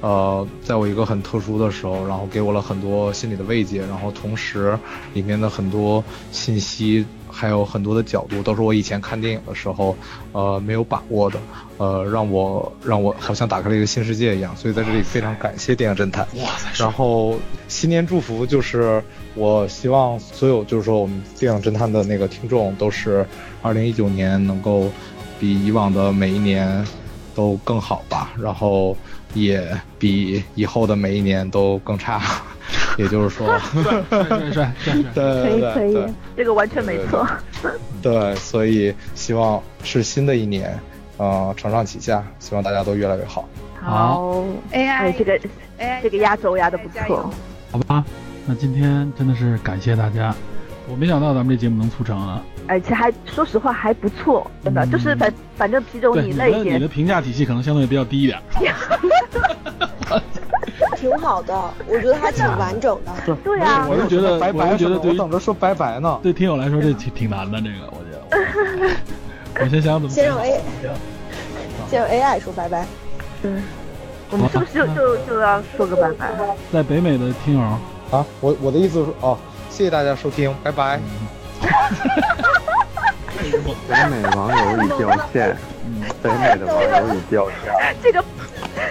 呃，在我一个很特殊的时候，然后给我了很多心理的慰藉，然后同时里面的很多信息。还有很多的角度都是我以前看电影的时候，呃，没有把握的，呃，让我让我好像打开了一个新世界一样。所以在这里非常感谢电影侦探。哇塞！然后新年祝福就是我希望所有就是说我们电影侦探的那个听众都是二零一九年能够比以往的每一年都更好吧，然后也比以后的每一年都更差。[LAUGHS] 也就是说，帅帅帅帅，对可以可以，这个完全没错。对，所以希望是新的一年，呃，承上启下，希望大家都越来越好。好，AI 这个 AI 这个压轴压的不错，好吧？那今天真的是感谢大家，我没想到咱们这节目能促成啊，而且还说实话还不错，真的就是反反正皮总你那一点，你的评价体系可能相对比较低一点。挺好的，我觉得还挺完整的。对啊，我是觉得，白白我觉得对，我等着说拜拜呢。对听友来说，这挺挺难的，这个我觉得。我先想想怎么。先让 A，先让 AI 说拜拜。嗯，我们是不是就就就要说个拜拜？在北美的听友啊，我我的意思是哦，谢谢大家收听，拜拜。[LAUGHS] 北美网友已掉线，北美的网友已掉线。这个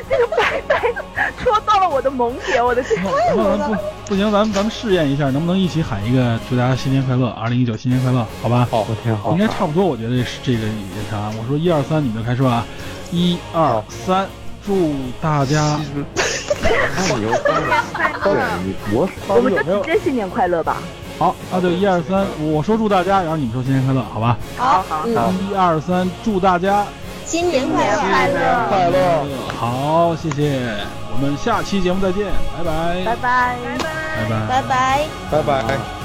这个白白戳到了我的萌点，我的天！那咱不不行，咱们咱们试验一下，能不能一起喊一个祝大家新年快乐，二零一九新年快乐，好吧？好，天好。应该差不多，我觉得是这个也啥。我说一二三，你们就开始吧。一二三，祝大家。[LAUGHS] [LAUGHS] 我们就直接新年快乐吧。好，那就一二三，我说祝大家，然后你们说新年快乐，好吧？好好好。一二三，祝大家新年快乐！快乐快乐！好，谢谢，我们下期节目再见，拜拜！拜拜！拜拜！拜拜！拜拜！